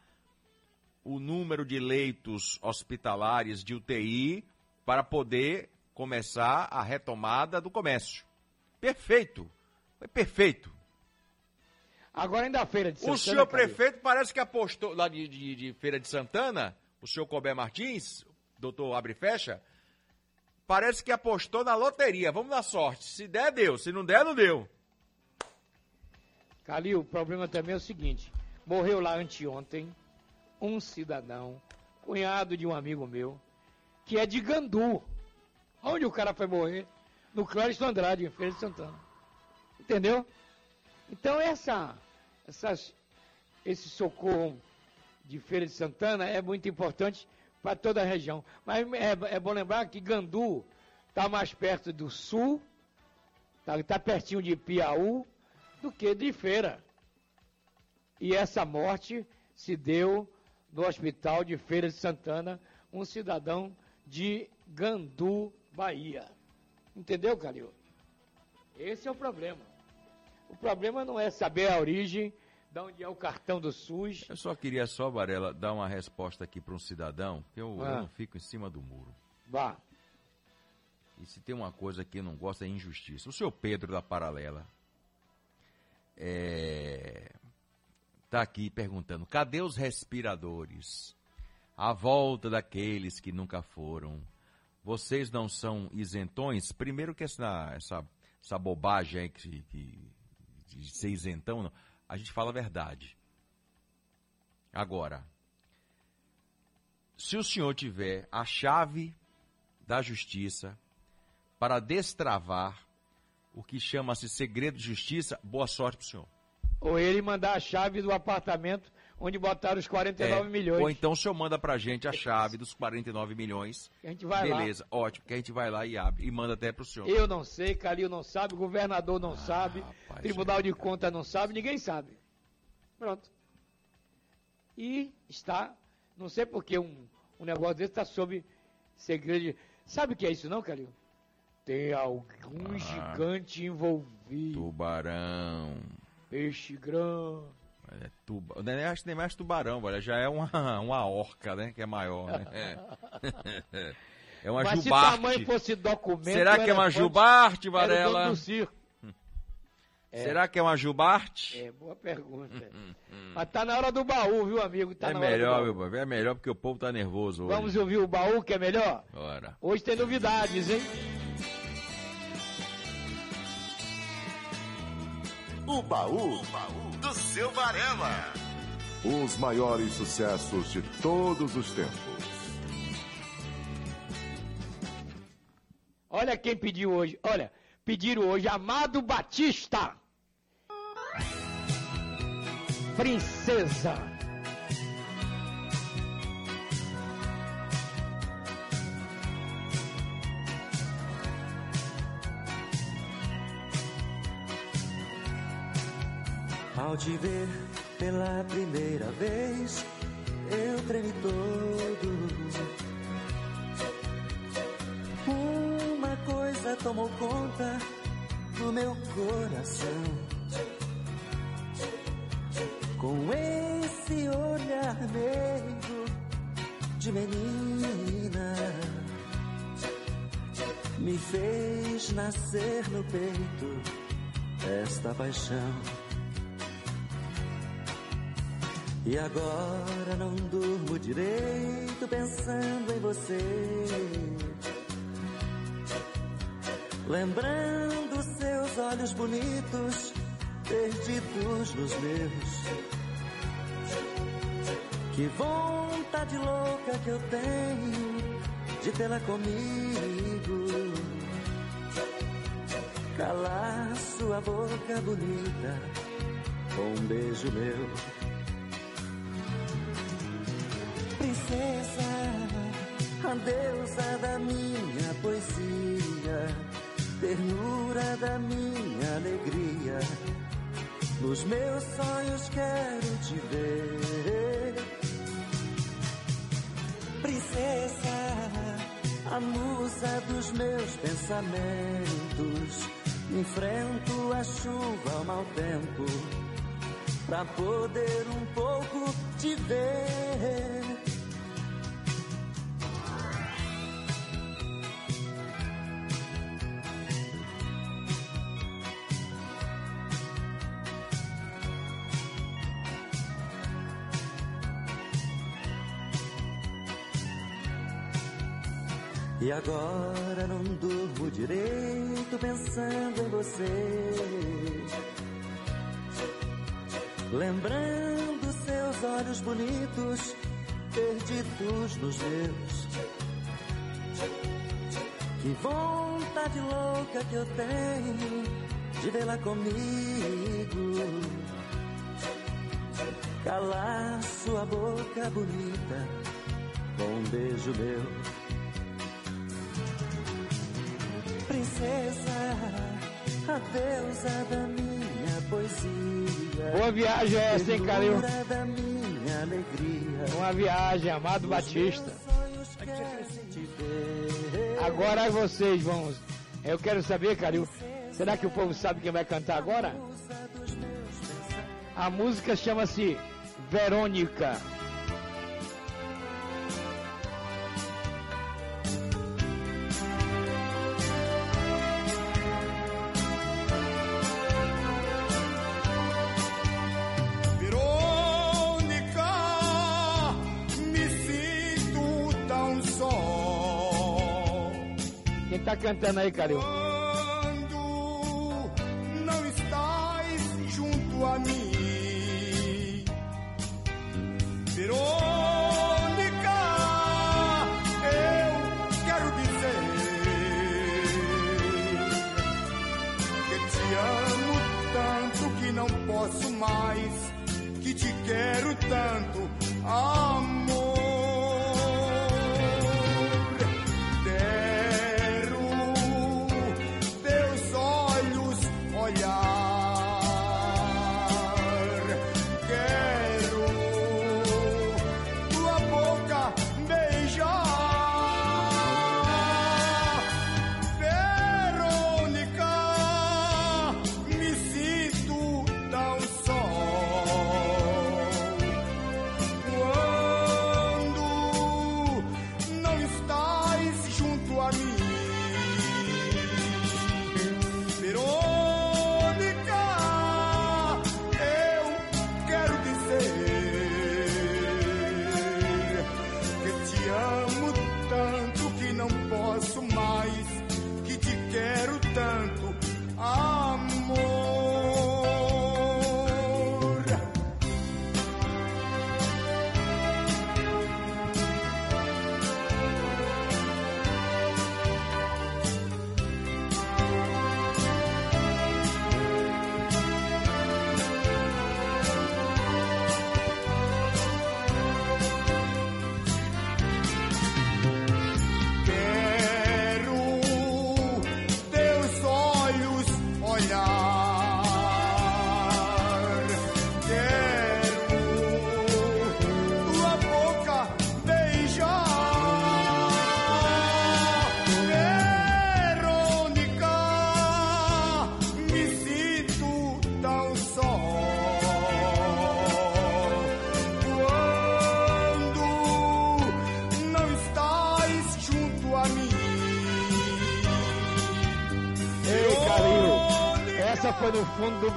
o número de leitos hospitalares de UTI para poder começar a retomada do comércio. Perfeito. Foi perfeito. Agora ainda a Feira de Santana. O senhor prefeito parece que apostou lá de, de, de Feira de Santana, o senhor Colbert Martins, doutor Abre e Fecha, parece que apostou na loteria. Vamos na sorte. Se der, deu. Se não der, não deu. Calil, o problema também é o seguinte: morreu lá anteontem um cidadão, cunhado de um amigo meu, que é de Gandu. Onde o cara foi morrer? No Cláudio Andrade, em Feira de Santana. Entendeu? Então essa, essas, esse socorro de Feira de Santana é muito importante para toda a região. Mas é, é bom lembrar que Gandu está mais perto do sul, está tá pertinho de Piauí, do que de Feira. E essa morte se deu no hospital de Feira de Santana, um cidadão de Gandu, Bahia. Entendeu, Calil? Esse é o problema. O problema não é saber a origem, de onde é o cartão do SUS. Eu só queria só, Varela, dar uma resposta aqui para um cidadão, que eu, ah. eu, não fico em cima do muro. Vá. E se tem uma coisa que eu não gosto é injustiça. O senhor Pedro da Paralela é, tá aqui perguntando: cadê os respiradores? A volta daqueles que nunca foram. Vocês não são isentões? Primeiro que essa, essa, essa bobagem aí que, que, de ser isentão, não. a gente fala a verdade. Agora, se o senhor tiver a chave da justiça para destravar o que chama-se segredo de justiça, boa sorte para o senhor. Ou ele mandar a chave do apartamento onde botaram os 49 é, milhões. Ou então o senhor manda pra gente a chave dos 49 milhões. A gente vai Beleza, lá. ótimo, que a gente vai lá e abre e manda até pro senhor. Eu não sei, Calil não sabe, o governador não ah, sabe, rapaz, Tribunal de Contas não sabe, ninguém sabe. Pronto. E está, não sei porque um, um negócio desse está sob segredo. Sabe o que é isso não, Calil? Tem algum ah, gigante envolvido. Tubarão. Peixe grande. É, tuba... Nem acho nem mais tubarão, olha, já é uma, uma orca, né? Que é maior, né? É, é uma Mas jubarte. se tamanho fosse documento... Será que é uma jubarte, Varela? do circo. É. Será que é uma jubarte? É, boa pergunta. Mas tá na hora do baú, viu, amigo? Tá é melhor, meu pai. É melhor porque o povo tá nervoso hoje. Vamos ouvir o baú, que é melhor? Bora. Hoje tem novidades, hein? O baú, o baú do seu Varela. Os maiores sucessos de todos os tempos. Olha quem pediu hoje. Olha, pediram hoje Amado Batista. Princesa. Ao te ver pela primeira vez, eu tremi todo. Uma coisa tomou conta do meu coração. Com esse olhar meio de menina, me fez nascer no peito esta paixão. E agora não durmo direito pensando em você. Lembrando seus olhos bonitos, perdidos nos meus. Que vontade louca que eu tenho de tê-la comigo. Calar sua boca bonita com um beijo meu. Princesa, a deusa da minha poesia, ternura da minha alegria. Nos meus sonhos quero te ver, princesa, a musa dos meus pensamentos. Enfrento a chuva, o mau tempo, pra poder um pouco te ver. Agora não durmo direito pensando em você. Lembrando seus olhos bonitos, perdidos nos meus. Que vontade louca que eu tenho de vê-la comigo. Calar sua boca bonita com um beijo meu. Princesa, a deusa da minha poesia. Boa viagem essa, hein, Calil? ternura da minha alegria. Uma viagem, Amado Batista. Agora vocês vão. Eu quero saber, Calil. Será que o povo sabe quem vai cantar agora? A música chama-se Verônica. Verônica, Quem tá cantando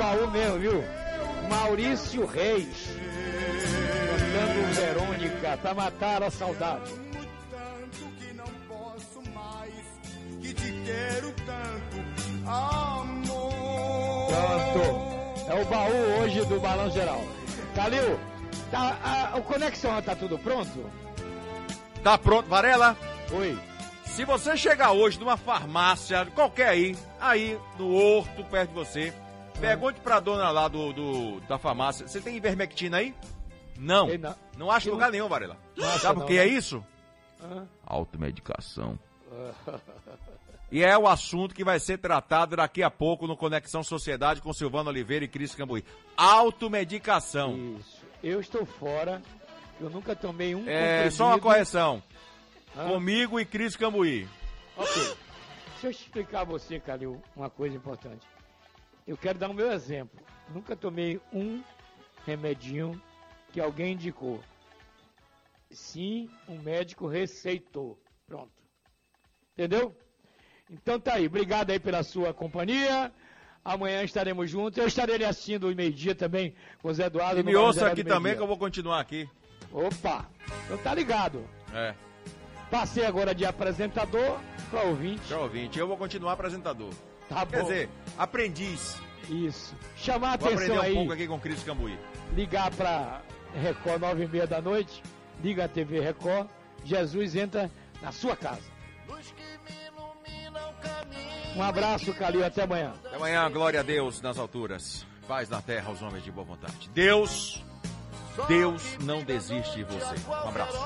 baú mesmo, viu? Maurício Reis. Cantando Verônica, pra matar a saudade. que te quero tanto, amor. Pronto. É o baú hoje do Balão Geral. Calil, tá, a, o Conexão tá tudo pronto? Tá pronto, Varela? Oi. Se você chegar hoje numa farmácia, qualquer aí, aí no horto, perto de você, pergunte pra dona lá do, do- da farmácia, você tem ivermectina aí? Não. Tem não. Não acha em lugar nenhum, Varela. Sabe o que né? é isso? Hã? Automedicação. E é o assunto que vai ser tratado daqui a pouco no Conexão Sociedade com Silvano Oliveira e Cris Cambuí. Automedicação. Isso. Eu estou fora. Eu nunca tomei um É, só uma correção. Comigo e Cris Cambuí. Ok. Deixa eu explicar a você, Calil, uma coisa importante. Eu quero dar o meu exemplo. Nunca tomei um remedinho que alguém indicou. Sim, um médico receitou. Pronto. Entendeu? Então tá aí. Obrigado aí pela sua companhia. Amanhã estaremos juntos. Eu estarei assistindo o meio-dia também com o Zé Eduardo. E me ouça aqui também que eu vou continuar aqui. Opa! Então tá ligado. É. Passei agora de apresentador para ouvinte. Tchau, ouvinte. Eu vou continuar apresentador. Tá Quer bom. dizer, aprendiz. Isso. Chamar a Vou aprender atenção um aí, pouco aqui com o Cris Cambuí. ligar para Record 9 e meia da noite, liga a TV Record, Jesus entra na sua casa. Um abraço, Calil, até amanhã. Até amanhã, glória a Deus nas alturas. Paz na terra aos homens de boa vontade. Deus, Deus não desiste de você. Um abraço.